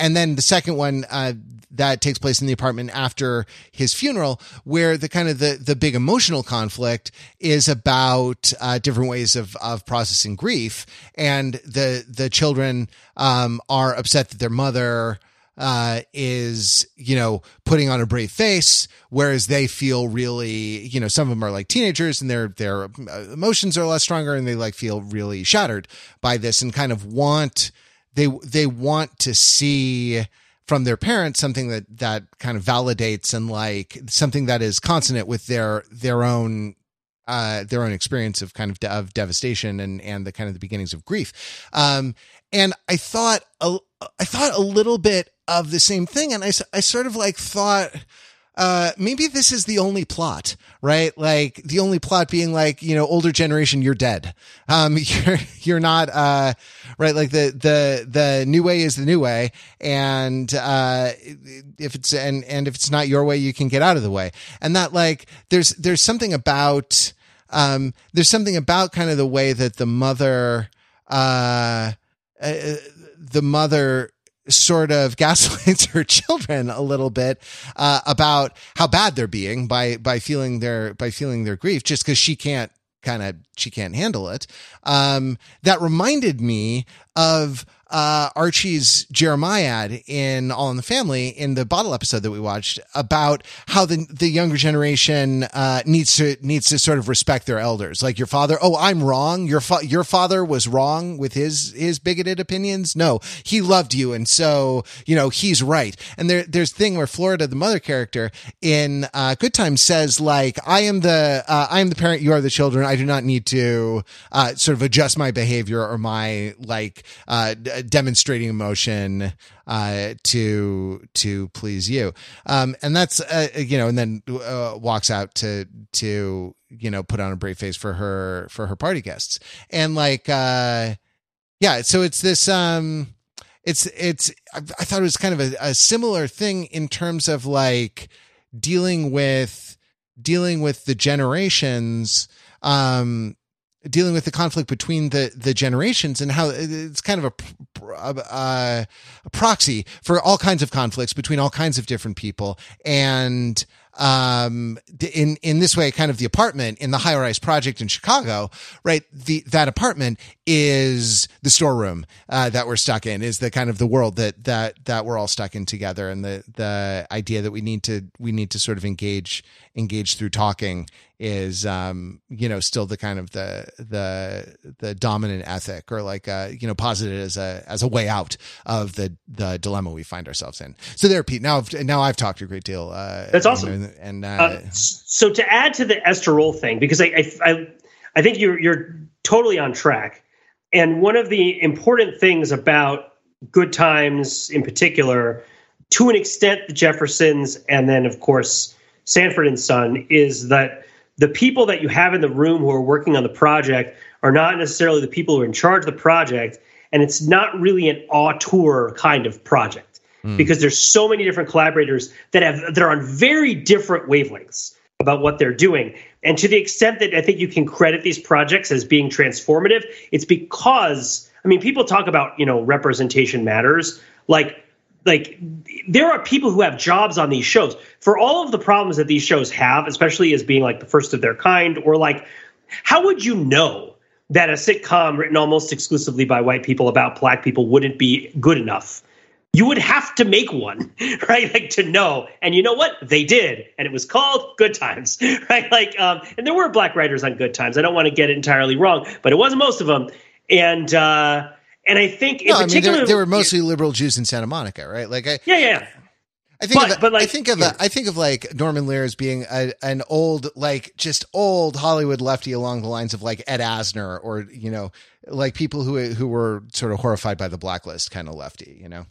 and then the second one, uh, that takes place in the apartment after his funeral, where the kind of the the big emotional conflict is about uh, different ways of of processing grief, and the the children um, are upset that their mother uh, is, you know, putting on a brave face, whereas they feel really, you know, some of them are like teenagers and their their uh, emotions are less stronger and they like feel really shattered by this and kind of want they they want to see from their parents something that that kind of validates and like something that is consonant with their their own uh, their own experience of kind of de- of devastation and and the kind of the beginnings of grief. Um, and I thought a, I thought a little bit of the same thing, and I I sort of like thought. Uh, maybe this is the only plot, right? Like the only plot being like, you know, older generation, you're dead. Um, you're, you're not, uh, right. Like the, the, the new way is the new way. And, uh, if it's, and, and if it's not your way, you can get out of the way. And that like, there's, there's something about, um, there's something about kind of the way that the mother, uh, uh the mother sort of gaslights her children a little bit uh, about how bad they're being by by feeling their by feeling their grief just because she can't kind of she can't handle it. Um, that reminded me of uh, Archie's Jeremiad in All in the Family in the bottle episode that we watched about how the the younger generation uh, needs to needs to sort of respect their elders. Like your father, oh, I'm wrong. Your fa- your father was wrong with his his bigoted opinions. No, he loved you, and so you know he's right. And there there's thing where Florida, the mother character in uh, Good Times, says like, I am the uh, I am the parent, you are the children. I do not need to uh, sort of adjust my behavior or my like uh, demonstrating emotion uh, to to please you. Um, and that's uh, you know, and then uh, walks out to to you know put on a brave face for her for her party guests. And like uh, yeah, so it's this um it's it's I, I thought it was kind of a, a similar thing in terms of like dealing with dealing with the generations um dealing with the conflict between the the generations and how it's kind of a, a, a, proxy for all kinds of conflicts between all kinds of different people and um, in in this way, kind of the apartment in the high rise project in Chicago, right? The that apartment is the storeroom uh, that we're stuck in, is the kind of the world that that that we're all stuck in together, and the the idea that we need to we need to sort of engage engage through talking is um you know still the kind of the the the dominant ethic or like uh you know posited as a as a way out of the the dilemma we find ourselves in so there pete now I've, now i've talked a great deal uh that's awesome know, and uh, uh, so to add to the Esther thing, because I, I, I, I think you're you're totally on track. And one of the important things about Good Times, in particular, to an extent, the Jeffersons, and then of course Sanford and Son, is that the people that you have in the room who are working on the project are not necessarily the people who are in charge of the project, and it's not really an auteur kind of project mm. because there's so many different collaborators that have that are on very different wavelengths about what they're doing. And to the extent that I think you can credit these projects as being transformative, it's because I mean people talk about, you know, representation matters. Like like there are people who have jobs on these shows for all of the problems that these shows have, especially as being like the first of their kind or like how would you know that a sitcom written almost exclusively by white people about black people wouldn't be good enough? you would have to make one, right? Like to know. And you know what? They did. And it was called Good Times, right? Like, um, and there were black writers on Good Times. I don't want to get it entirely wrong, but it wasn't most of them. And, uh, and I think in no, particular, I mean, they were mostly liberal Jews in Santa Monica, right? Like, I, yeah, yeah. I think but, of, but like, I think of yeah. I think of like Norman Lear as being a, an old like just old Hollywood lefty along the lines of like Ed Asner or you know like people who who were sort of horrified by the blacklist kind of lefty, you know.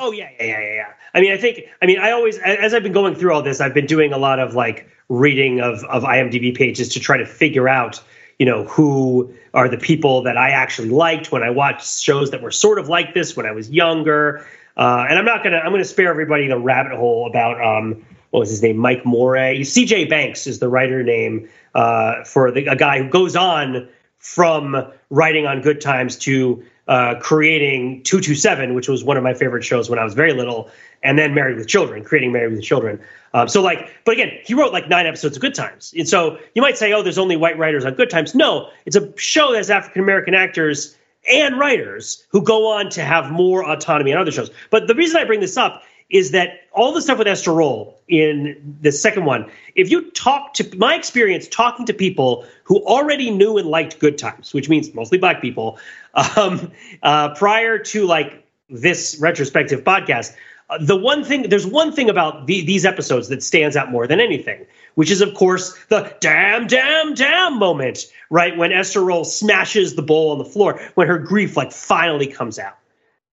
Oh yeah, yeah, yeah, yeah. I mean, I think, I mean, I always, as I've been going through all this, I've been doing a lot of like reading of of IMDb pages to try to figure out, you know, who are the people that I actually liked when I watched shows that were sort of like this when I was younger. Uh, and I'm not gonna, I'm gonna spare everybody the rabbit hole about um, what was his name, Mike Moray. C.J. Banks is the writer name uh, for the, a guy who goes on from writing on Good Times to uh, creating 227, which was one of my favorite shows when I was very little. And then Married with Children, creating Married with Children. Um, so like, but again, he wrote like nine episodes of Good Times, and so you might say, oh, there's only white writers on Good Times. No, it's a show that has African American actors and writers who go on to have more autonomy on other shows. But the reason I bring this up is that all the stuff with Esther Rolle in the second one, if you talk to my experience talking to people who already knew and liked Good Times, which means mostly black people, um, uh, prior to like this retrospective podcast, uh, the one thing there's one thing about the, these episodes that stands out more than anything, which is of course the damn, damn, damn moment, right when Esther Rolle smashes the bowl on the floor when her grief like finally comes out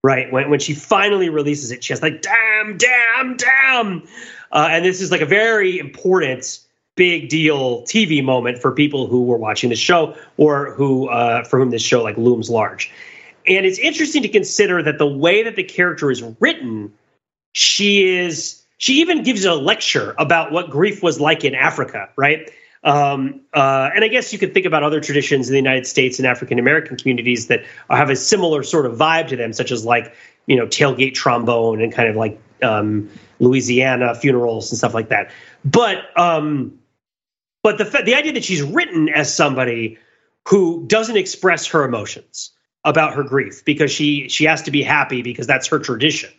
right? When, when she finally releases it, she has like, damn, damn, damn. Uh, and this is like a very important, big deal TV moment for people who were watching the show or who, uh, for whom this show like looms large. And it's interesting to consider that the way that the character is written, she is, she even gives a lecture about what grief was like in Africa, right? Um, uh, and I guess you could think about other traditions in the United States and African American communities that have a similar sort of vibe to them, such as like you know tailgate trombone and kind of like um, Louisiana funerals and stuff like that. But um, but the the idea that she's written as somebody who doesn't express her emotions about her grief because she she has to be happy because that's her tradition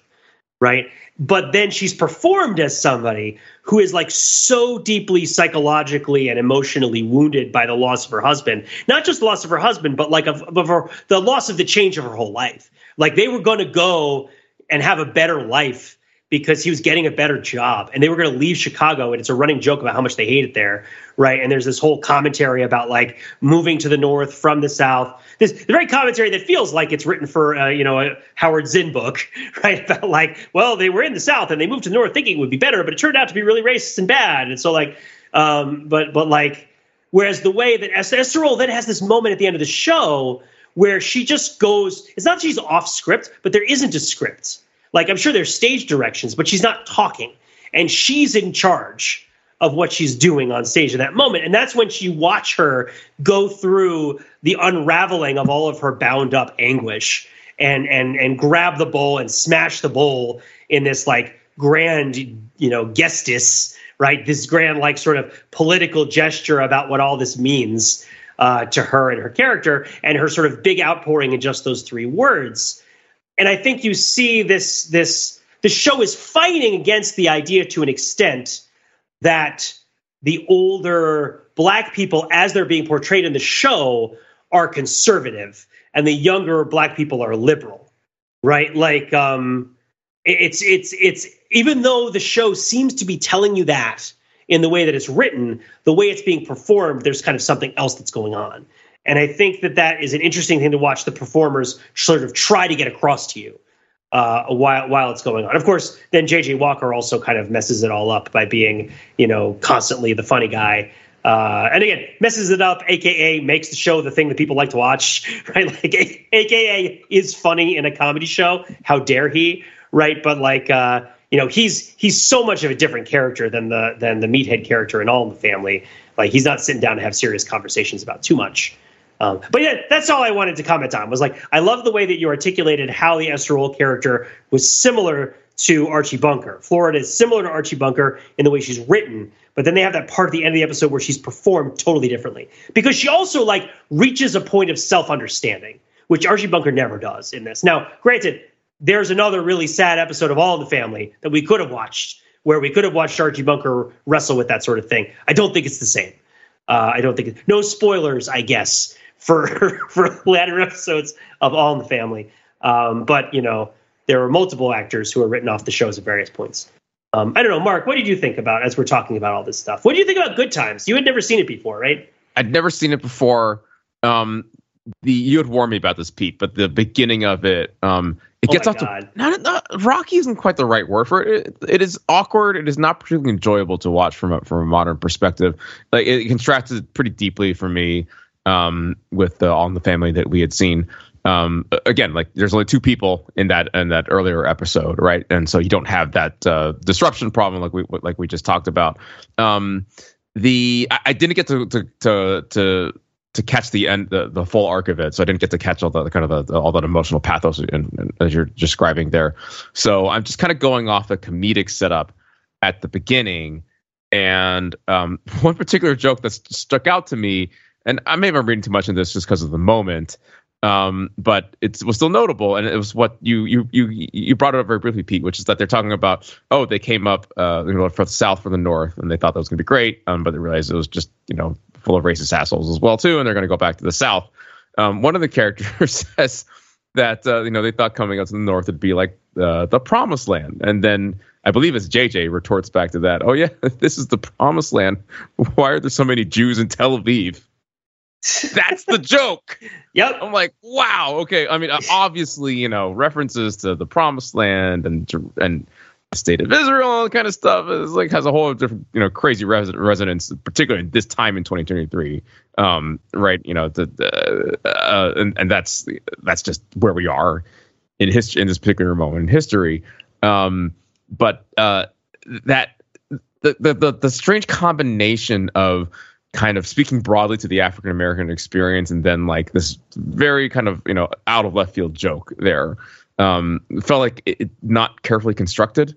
right? But then she's performed as somebody who is like so deeply psychologically and emotionally wounded by the loss of her husband. Not just the loss of her husband, but like of, of her, the loss of the change of her whole life. Like they were going to go and have a better life because he was getting a better job and they were going to leave Chicago. And it's a running joke about how much they hate it there. Right. And there's this whole commentary about like moving to the North from the South. This the very commentary that feels like it's written for, uh, you know, a Howard Zinn book, right? About like, well, they were in the South and they moved to the North thinking it would be better, but it turned out to be really racist and bad. And so like, um, but, but like, whereas the way that Esther Rolle then has this moment at the end of the show where she just goes, it's not she's off script, but there isn't a script like I'm sure there's stage directions, but she's not talking. And she's in charge of what she's doing on stage in that moment. And that's when you watch her go through the unraveling of all of her bound up anguish and and and grab the bowl and smash the bowl in this like grand, you know, gestus, right? This grand like sort of political gesture about what all this means uh, to her and her character and her sort of big outpouring in just those three words and I think you see this this the show is fighting against the idea to an extent that the older black people, as they're being portrayed in the show, are conservative, and the younger black people are liberal, right? Like, um, it's it's it's even though the show seems to be telling you that in the way that it's written, the way it's being performed, there's kind of something else that's going on. And I think that that is an interesting thing to watch the performers sort of try to get across to you uh, while while it's going on. Of course, then JJ Walker also kind of messes it all up by being, you know, constantly the funny guy. Uh, and again, messes it up, aka makes the show the thing that people like to watch, right? Like, aka is funny in a comedy show. How dare he, right? But like, uh, you know, he's he's so much of a different character than the than the meathead character in All in the Family. Like, he's not sitting down to have serious conversations about too much. Um, but yeah, that's all I wanted to comment on. Was like I love the way that you articulated how the Esther Rolle character was similar to Archie Bunker. Florida is similar to Archie Bunker in the way she's written, but then they have that part at the end of the episode where she's performed totally differently because she also like reaches a point of self understanding, which Archie Bunker never does in this. Now, granted, there's another really sad episode of All in the Family that we could have watched where we could have watched Archie Bunker wrestle with that sort of thing. I don't think it's the same. Uh, I don't think no spoilers, I guess, for for latter episodes of All in the Family. Um, but you know, there were multiple actors who were written off the shows at various points. Um, I don't know, Mark. What did you think about as we're talking about all this stuff? What do you think about Good Times? You had never seen it before, right? I'd never seen it before. Um, the you had warned me about this, Pete, but the beginning of it, um, it Oh gets off God. to not, not rocky isn't quite the right word for it. it. It is awkward. It is not particularly enjoyable to watch from a from a modern perspective. Like it contrasted pretty deeply for me um, with the All in the Family that we had seen. Um, again, like there's only two people in that in that earlier episode, right? And so you don't have that uh, disruption problem like we like we just talked about. Um, the I, I didn't get to to to, to to catch the end, the, the full arc of it. So I didn't get to catch all the, kind of the, the, all that emotional pathos and, as you're describing there. So I'm just kind of going off the comedic setup at the beginning. And um, one particular joke that stuck out to me, and I may have reading too much in this just because of the moment, um, but it was still notable, and it was what you you you you brought it up very briefly, Pete, which is that they're talking about oh they came up uh, you know from the south from the north, and they thought that was going to be great, um, but they realized it was just you know full of racist assholes as well too, and they're going to go back to the south. Um, one of the characters says that uh, you know they thought coming up to the north would be like uh, the promised land, and then I believe it's JJ retorts back to that. Oh yeah, this is the promised land. Why are there so many Jews in Tel Aviv? That's the joke. Yep. I'm like, wow. Okay. I mean, obviously, you know, references to the Promised Land and and the state of Israel and kind of stuff is like has a whole different, you know, crazy res- resonance, particularly this time in 2023. Um, right. You know, the, the uh, and and that's that's just where we are in history in this particular moment in history. Um, but uh, that the, the the the strange combination of kind of speaking broadly to the African American experience, and then like this very kind of you know out of left field joke there. Um, felt like it, it not carefully constructed,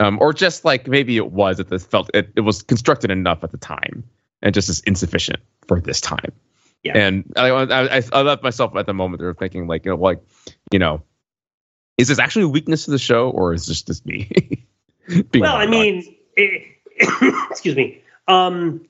um, or just like maybe it was at this felt it, it was constructed enough at the time, and just as insufficient for this time. Yeah. And I, I, I left myself at the moment there thinking like you know like you know is this actually a weakness to the show or is this just me? well, I mean, it, excuse me. Um,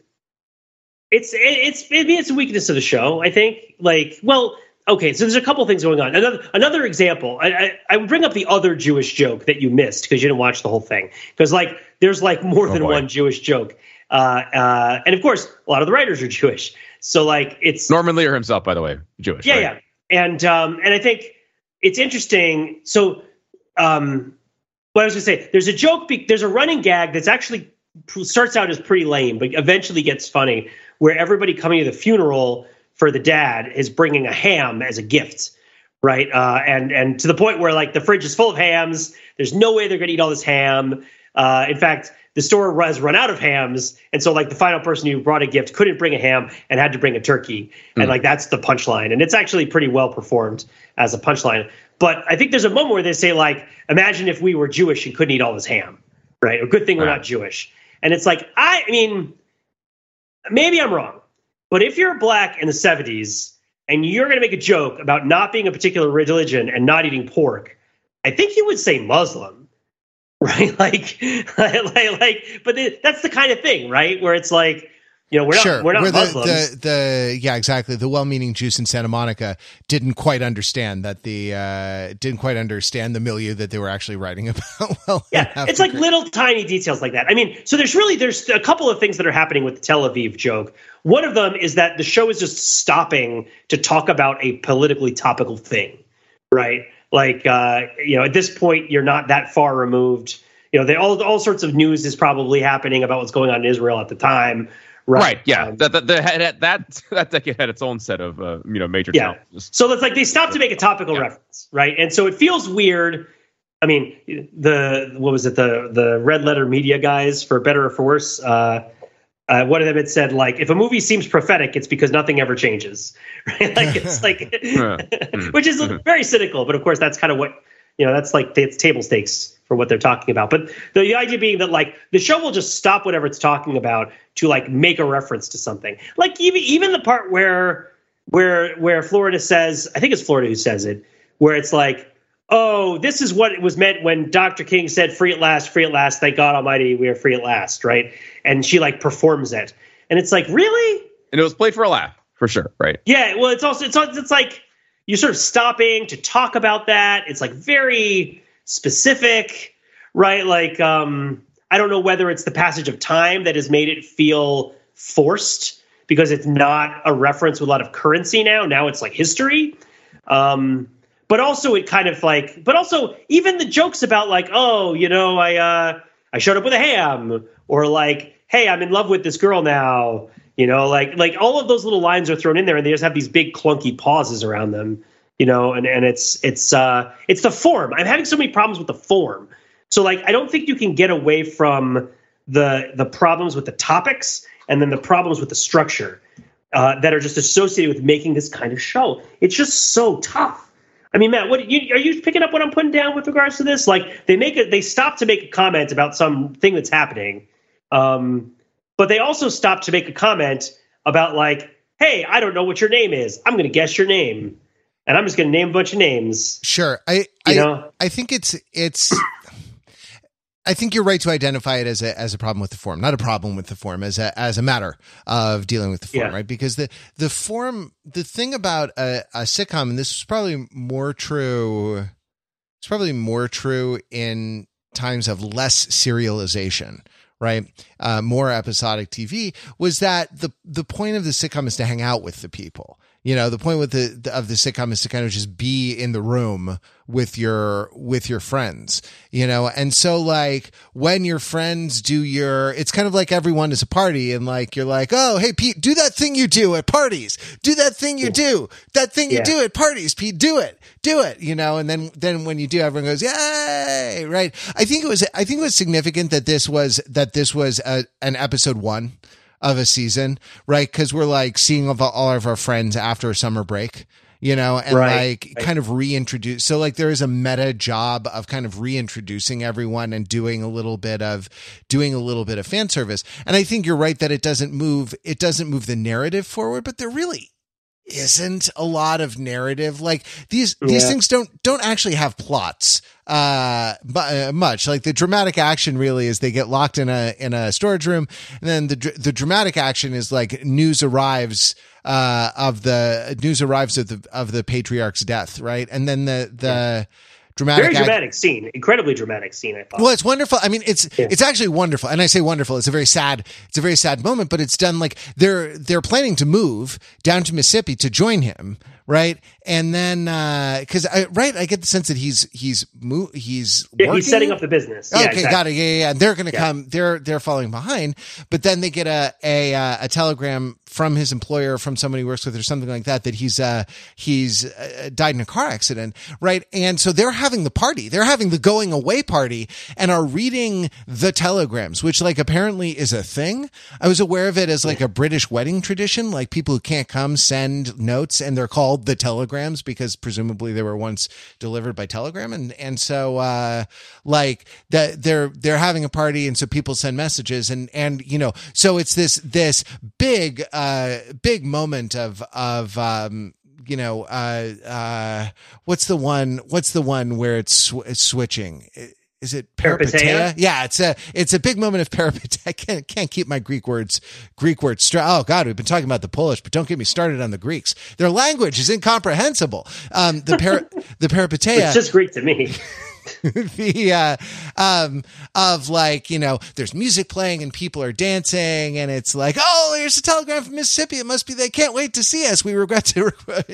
it's it's maybe it's a weakness of the show. I think. Like well okay so there's a couple things going on. Another another example I, I, I would bring up the other jewish joke that you missed because you didn't watch the whole thing. Because like there's like more oh, than boy. one jewish joke. Uh, uh, and of course a lot of the writers are jewish. So like it's norman lear himself by the way jewish yeah right? yeah. And um and i think it's interesting. So um what i was gonna say there's a joke be- there's a running gag that's actually starts out as pretty lame but eventually gets funny where everybody coming to the funeral for the dad is bringing a ham as a gift right? Uh, and and to the point where like the fridge is full of hams. There's no way they're going to eat all this ham. Uh, in fact the store has run out of hams. And so like the final person who brought a gift couldn't bring a ham and had to bring a turkey. Mm. and hmm. like that's the punchline. And it's actually pretty well performed as a punchline. But i think there's a moment where they say like imagine if we were jewish and couldn't eat all this ham right? A good thing right. we're not jewish. And it's like i, I mean maybe I'm wrong, but if you're black in the 70s and you're going to make a joke about not being a particular religion and not eating pork, I think you would say Muslim, right? Like, like, like but that's the kind of thing, right? Where it's like, you know, we're sure. not we're not Where Muslims. The, the, the yeah, exactly. The well-meaning Jews in Santa Monica didn't quite understand that the uh didn't quite understand the milieu that they were actually writing about. well, yeah, it's like little tiny details like that. I mean, so there's really there's a couple of things that are happening with the Tel Aviv joke. One of them is that the show is just stopping to talk about a politically topical thing, right? Like, uh, you know, at this point, you're not that far removed. You know, they, all all sorts of news is probably happening about what's going on in Israel at the time Right. right. Yeah. Um, that, that, that, that, that decade had its own set of, uh, you know, major yeah. challenges. So it's like they stopped to make a topical yeah. reference. Right. And so it feels weird. I mean, the, what was it? The, the red letter media guys for better or for worse. Uh, uh, one of them had said like, if a movie seems prophetic, it's because nothing ever changes. Right. Like it's like, which is very cynical, but of course that's kind of what, you know, that's like, it's table stakes for what they're talking about. But the idea being that like the show will just stop whatever it's talking about to like make a reference to something. Like even even the part where where where Florida says, I think it's Florida who says it, where it's like, oh, this is what it was meant when Dr. King said, "Free at last, free at last, thank God Almighty, we are free at last," right? And she like performs it, and it's like, really? And it was played for a laugh, for sure, right? Yeah. Well, it's also it's it's like you're sort of stopping to talk about that. It's like very specific, right? Like, um, I don't know whether it's the passage of time that has made it feel forced because it's not a reference with a lot of currency now. Now it's like history. Um, but also it kind of like, but also even the jokes about like, oh, you know, I uh, I showed up with a ham, or like, hey, I'm in love with this girl now. You know, like like all of those little lines are thrown in there, and they just have these big clunky pauses around them you know, and, and it's it's uh it's the form. I'm having so many problems with the form. So like I don't think you can get away from the the problems with the topics and then the problems with the structure. uh, that are just associated with making this kind of show. It's just so tough. I mean, Matt, what you, are you picking up what I'm putting down with regards to this? Like they make it, they stop to make a comment about something that's happening, um, but they also stop to make a comment about like, hey, I don't know what your name is. I'm going to guess your name, and I'm just going to name a bunch of names. Sure, I I, know? I think it's it's. I think you're right to identify it as a as a problem with the form, not a problem with the form, as a as a matter of dealing with the form, yeah. right? Because the the form, the thing about a, a sitcom, and this is probably more true. It's probably more true in times of less serialization, right? Uh, more episodic TV was that the the point of the sitcom is to hang out with the people. You know, the point with the, of the sitcom is to kind of just be in the room with your with your friends you know? And so like when your friends do your it's kind of like everyone is a party and like you're like oh hey pete do that thing you do at parties. Do that thing you do. That thing you do at parties pete. Do it. Do it. You know? And then then when you do everyone goes yay! Right? I think it was i think it was significant that this was that this was a, an episode one of a season right because we're like seeing all, of our friends after a summer break you know, and right. like kind of reintroduce. So like there is a meta job of kind of reintroducing everyone and doing a little bit of doing a little bit of fan service. And I think you're right that it doesn't move it doesn't move the narrative forward, but there really isn't a lot of narrative like these yeah. these things don't don't actually have plots uh, uh much like the dramatic action really is they get locked in a in a storage room and then the the dramatic action is like news arrives uh, of the news arrives of the of the patriarch's death, right? And then the the yeah. Dramatic very dramatic act- scene, incredibly dramatic scene. I thought. Well, it's wonderful. I mean, it's yeah. it's actually wonderful, and I say wonderful. It's a very sad it's a very sad moment, but it's done like they're they're planning to move down to Mississippi to join him, right? And then because uh, I right, I get the sense that he's he's mo- he's yeah, he's setting up the business. Yeah, okay, exactly. got it. Yeah, yeah, yeah. They're going to yeah. come. They're they're falling behind, but then they get a a uh, a telegram from his employer, from somebody he works with, or something like that, that he's uh he's uh, died in a car accident, right? And so they're having the party. They're having the going away party, and are reading the telegrams, which like apparently is a thing. I was aware of it as like a British wedding tradition, like people who can't come send notes, and they're called called the telegrams because presumably they were once delivered by telegram. And and so uh like that they're they're having a party and so people send messages and and you know so it's this this big uh big moment of of um you know uh uh what's the one what's the one where it's, sw- it's switching is it peripeteia? Yeah, it's a it's a big moment of peripeteia. I can't can't keep my Greek words Greek words straight. Oh God, we've been talking about the Polish, but don't get me started on the Greeks. Their language is incomprehensible. Um, the per, the peripeteia. It's just Greek to me. the uh, um, of like you know there's music playing and people are dancing and it's like oh here's a telegram from Mississippi. It must be they can't wait to see us. We regret to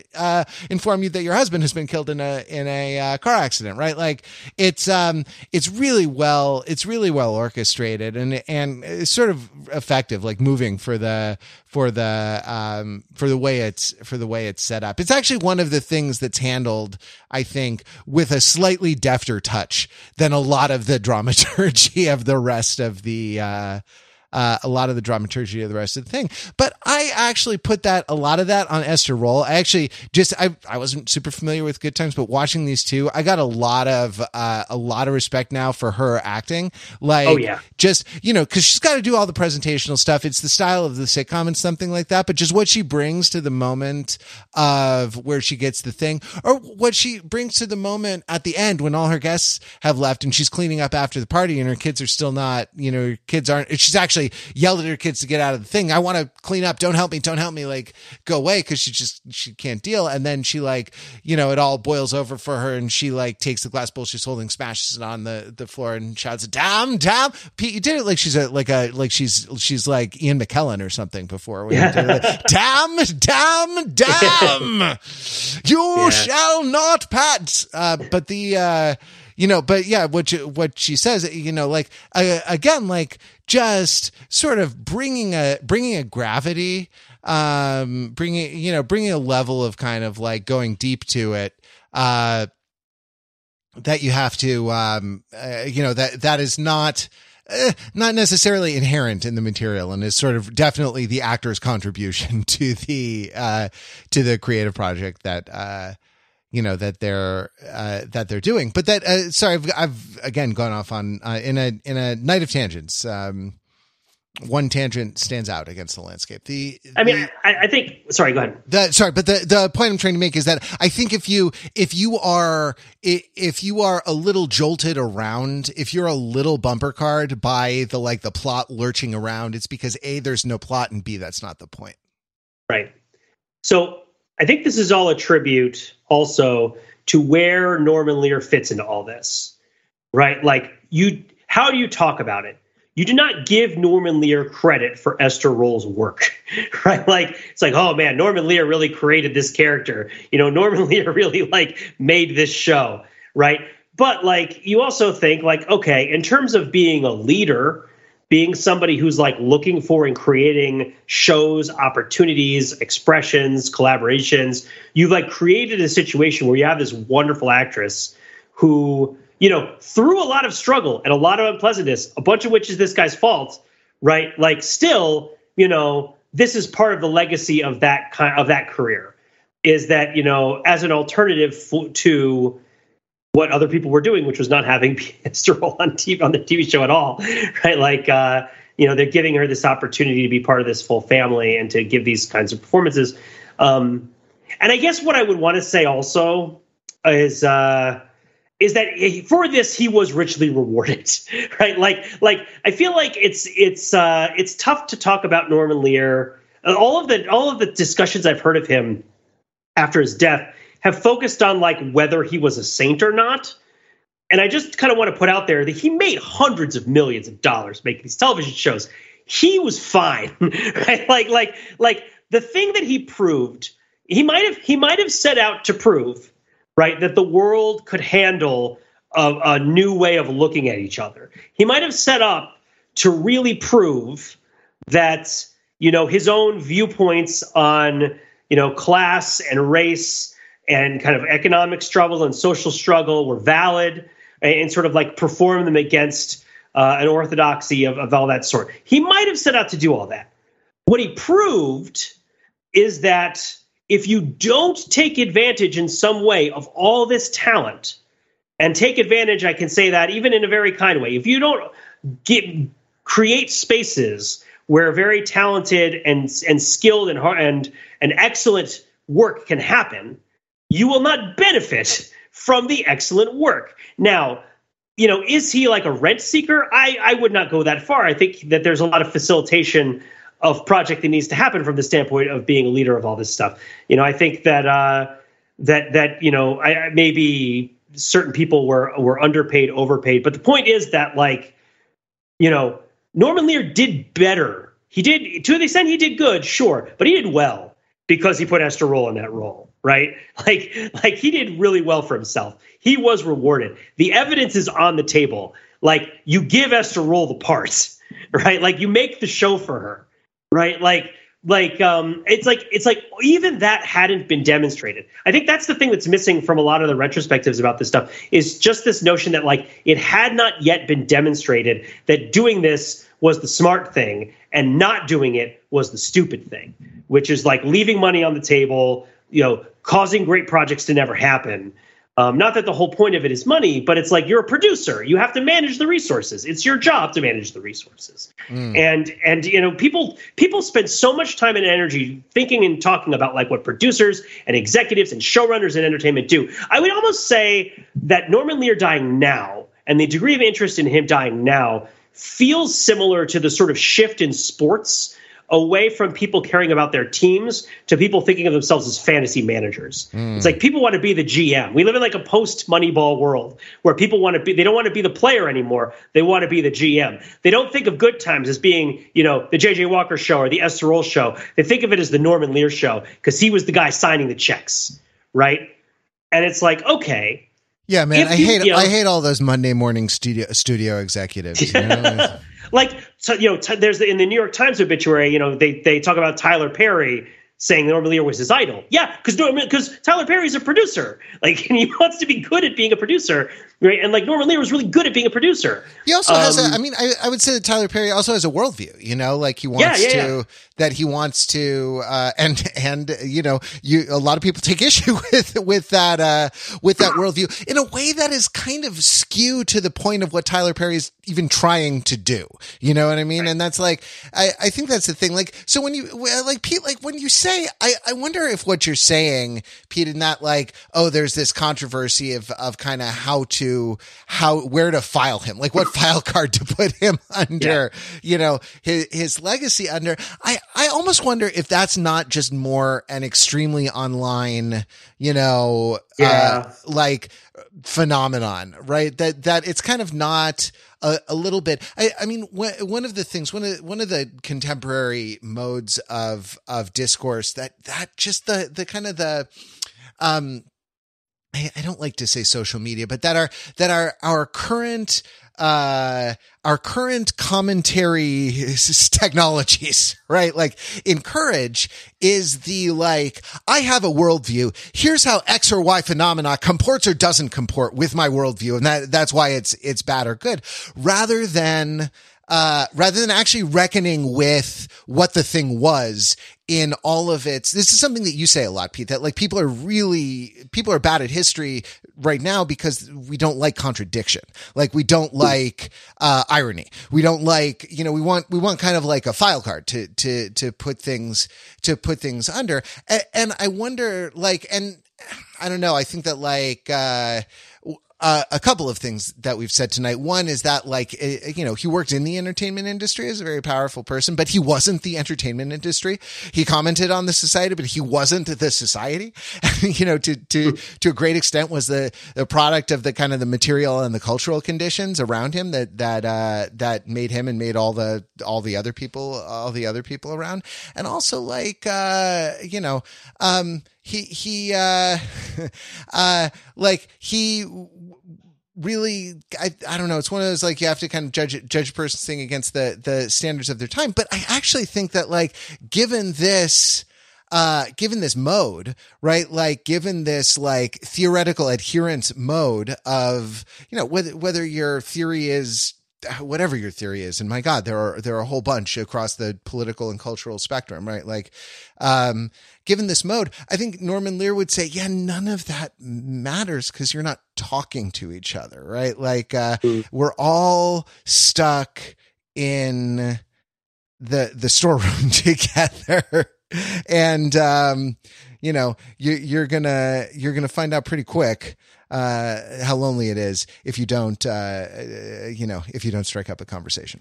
uh, inform you that your husband has been killed in a in a uh, car accident right? Like it's um it's really well it's really well orchestrated and and it's sort of effective like moving for the for the um, for the way it's for the way it's set up. It's actually one of the things that's handled, I think, with a slightly defter touch than a lot of the dramaturgy of the rest of the uh, uh, a lot of the dramaturgy of the rest of the thing. But I actually put that a lot of that on Esther Rolle. I actually just I I wasn't super familiar with Good Times, but watching these two, I got a lot of uh, a lot of respect now for her acting. Like, oh yeah, just you know, because she's got to do all the presentational stuff. It's the style of the sitcom and something like that. But just what she brings to the moment of where she gets the thing, or what she brings to the moment at the end when all her guests have left and she's cleaning up after the party and her kids are still not, you know, her kids aren't. She's actually actually yelled at her kids to get out of the thing. I want to clean up. Don't help me. Don't help me. Like go away because she just she can't deal. And then she like you know it all boils over for her, and she like takes the glass bowl she's holding, smashes it on the the floor, and shouts, "Damn, damn, Pete, you did it!" Like she's a like a like she's she's like Ian McKellen or something before. When yeah. damn, damn, damn, you yeah. shall not pat. Uh, but the. uh you know, but yeah, what you, what she says, you know, like uh, again, like just sort of bringing a bringing a gravity, um, bringing you know, bringing a level of kind of like going deep to it, uh, that you have to, um, uh, you know, that that is not eh, not necessarily inherent in the material and is sort of definitely the actor's contribution to the uh, to the creative project that uh, you know that they're uh, that they're doing. But that uh, sorry, I've, I've again gone off on uh, in a in a night of tangents. Um, one tangent stands out against the landscape. The, I mean, I, I, think. Sorry, go ahead. The, sorry, but the the point I'm trying to make is that I think if you if you are if you are a little jolted around, if you're a little bumper card by the like the plot lurching around, it's because a there's no plot and b that's not the point. Right. So I think this is all a tribute also to where Norman Lear fits into all this. Right. Like you, how do you talk about it? you do not give Norman Lear credit for Esther Rolle's work, right? Like it's like, oh man, Norman Lear really created this character. You know, Norman Lear really like made this show, right? But like you also think like, okay, in terms of being a leader, being somebody who's like looking for and creating shows, opportunities, expressions, collaborations, you've like created a situation where you have this wonderful actress who you know, through a lot of struggle and a lot of unpleasantness, a bunch of which is this guy's fault, right? Like, still, you know, this is part of the legacy of that kind of that career, is that you know, as an alternative to what other people were doing, which was not having Esther on TV on the TV show at all, right? Like, uh, you know, they're giving her this opportunity to be part of this full family and to give these kinds of performances. Um, and I guess what I would want to say also is. Uh, is that for this he was richly rewarded right like like i feel like it's it's uh it's tough to talk about norman lear all of the all of the discussions i've heard of him after his death have focused on like whether he was a saint or not and i just kind of want to put out there that he made hundreds of millions of dollars making these television shows he was fine right like like like the thing that he proved he might have he might have set out to prove right? That the world could handle a, a new way of looking at each other. He might have set up to really prove that you know his own viewpoints on you know class and race and kind of economic struggle and social struggle were valid and sort of like perform them against uh, an orthodoxy of, of all that sort. He might have set out to do all that. What he proved is that if you don't take advantage in some way of all this talent, and take advantage, I can say that even in a very kind way, if you don't get, create spaces where very talented and, and skilled and, and, and excellent work can happen, you will not benefit from the excellent work. Now, you know, is he like a rent seeker? I, I would not go that far. I think that there's a lot of facilitation of project that needs to happen from the standpoint of being a leader of all this stuff. You know, I think that uh, that that you know, I, maybe certain people were were underpaid, overpaid, but the point is that like, you know, Norman Lear did better. He did to the extent he did good, sure, but he did well because he put Esther Rolle in that role, right? Like, like he did really well for himself. He was rewarded. The evidence is on the table. Like, you give Esther Rolle the parts, right? Like, you make the show for her right? Like like um it's like it's like even that hadn't been demonstrated i think that's the thing that's missing from a lot of the retrospectives about this stuff is just this notion that like it had not yet been demonstrated that doing this was the smart thing and not doing it was the stupid thing which is like leaving money on the table you know causing great projects to never happen um, not that the whole point of it is money, but it's like you're a producer. You have to manage the resources. It's your job to manage the resources. Mm. And and you know people people spend so much time and energy thinking and talking about like what producers and executives and showrunners in entertainment do. I would almost say that Norman Lear dying now and the degree of interest in him dying now feels similar to the sort of shift in sports away from people caring about their teams to people thinking of themselves as fantasy managers. Mm. It's like people want to be the GM. We live in like a post Moneyball world where people want to be, they don't want to be the player anymore. They want to be the GM. They don't think of good times as being, you know, the JJ Walker show or the Esther Rolle show. They think of it as the Norman Lear show because he was the guy signing the checks, right? And it's like, okay. Yeah, man, I you, hate you know, I hate all those Monday morning studio studio executives. You know? like so, you know, t- there's the, in the New York Times obituary, you know, they they talk about Tyler Perry, saying Norman Lear was his idol. Yeah, because because Tyler Perry's a producer, like, and he wants to be good at being a producer, right? And like Norman Lear was really good at being a producer. He also um, has a. Um, I mean, I, I would say that Tyler Perry also has a worldview. You know, like he wants yeah, yeah, to yeah. That he wants to, uh, and and you know, you a lot of people take issue with with that uh, with that worldview in a way that is kind of skewed to the point of what Tyler Perry is even trying to do. You know what I mean? Right. And that's like, I I think that's the thing. Like, so when you like Pete, like when you say, I I wonder if what you're saying, Pete, in that like, oh, there's this controversy of of kind of how to how where to file him, like what file card to put him under, yeah. you know, his his legacy under. I I almost wonder if that's not just more an extremely online, you know, uh, yeah. uh, like phenomenon, right? That that it's kind of not a, a little bit. I, I mean, one of the things, one of one of the contemporary modes of of discourse that that just the the kind of the um I, don't like to say social media, but that are that are our current uh our current commentary technologies, right? Like encourage is the like, I have a worldview. Here's how X or Y phenomena comports or doesn't comport with my worldview. And that, that's why it's, it's bad or good rather than, uh, rather than actually reckoning with what the thing was in all of its this is something that you say a lot pete that like people are really people are bad at history right now because we don't like contradiction. Like we don't like uh, irony. We don't like you know we want we want kind of like a file card to to to put things to put things under. And, and i wonder like and i don't know i think that like uh uh, a couple of things that we've said tonight. One is that, like, uh, you know, he worked in the entertainment industry as a very powerful person, but he wasn't the entertainment industry. He commented on the society, but he wasn't the society. you know, to to to a great extent, was the the product of the kind of the material and the cultural conditions around him that that uh, that made him and made all the all the other people all the other people around, and also like uh, you know. Um, he he uh uh like he really I, I don't know. It's one of those like you have to kind of judge judge a person's thing against the the standards of their time. But i actually think that like given this uh given this mode right like given this like theoretical adherence mode of you know whether whether your theory is whatever your theory is and my god there are there are a whole bunch across the political and cultural spectrum right? Like um given this mode i think norman lear would say yeah none of that matters because you're not talking to each other right? Like uh mm. we're all stuck in the the storeroom together. And um you know you, you're gonna you're gonna find out pretty quick uh, how lonely it is if you don't, uh, you know, if you don't strike up a conversation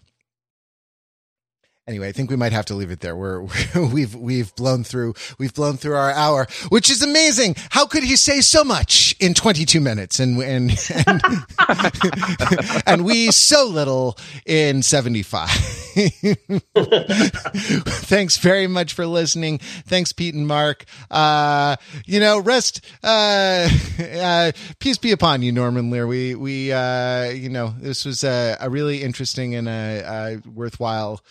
anyway, I think we might have to leave it there. We're, we've we've blown through we've blown through our hour, which is amazing. How could he say so much in 22 minutes and and and, and we so little in 75? Thanks very much for listening. Thanks, Pete and Mark. Uh, you know, rest. Uh, uh, peace be upon you, Norman Lear. We we uh, you know, this was a, a really interesting and a, a worthwhile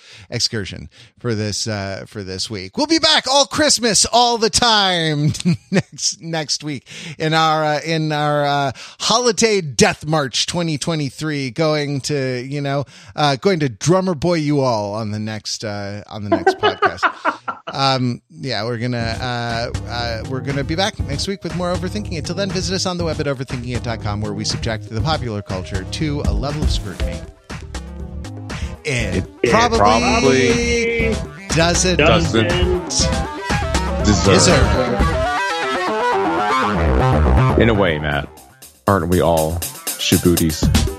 excursion for this uh, for this week. We'll be back all Christmas all the time next next week in our uh, in our uh, holiday death march 2023 going to you know uh, going to drummer boy you all on the next uh, on the next podcast. Um, yeah, we're gonna uh, uh, we're gonna be back next week with more overthinking. Until then, visit us on the web at overthinkingit.com where we subject the popular culture to a level of scrutiny it, it probably, probably, doesn't, doesn't deserve. deserve. In a way, Matt, aren't we all shabooties?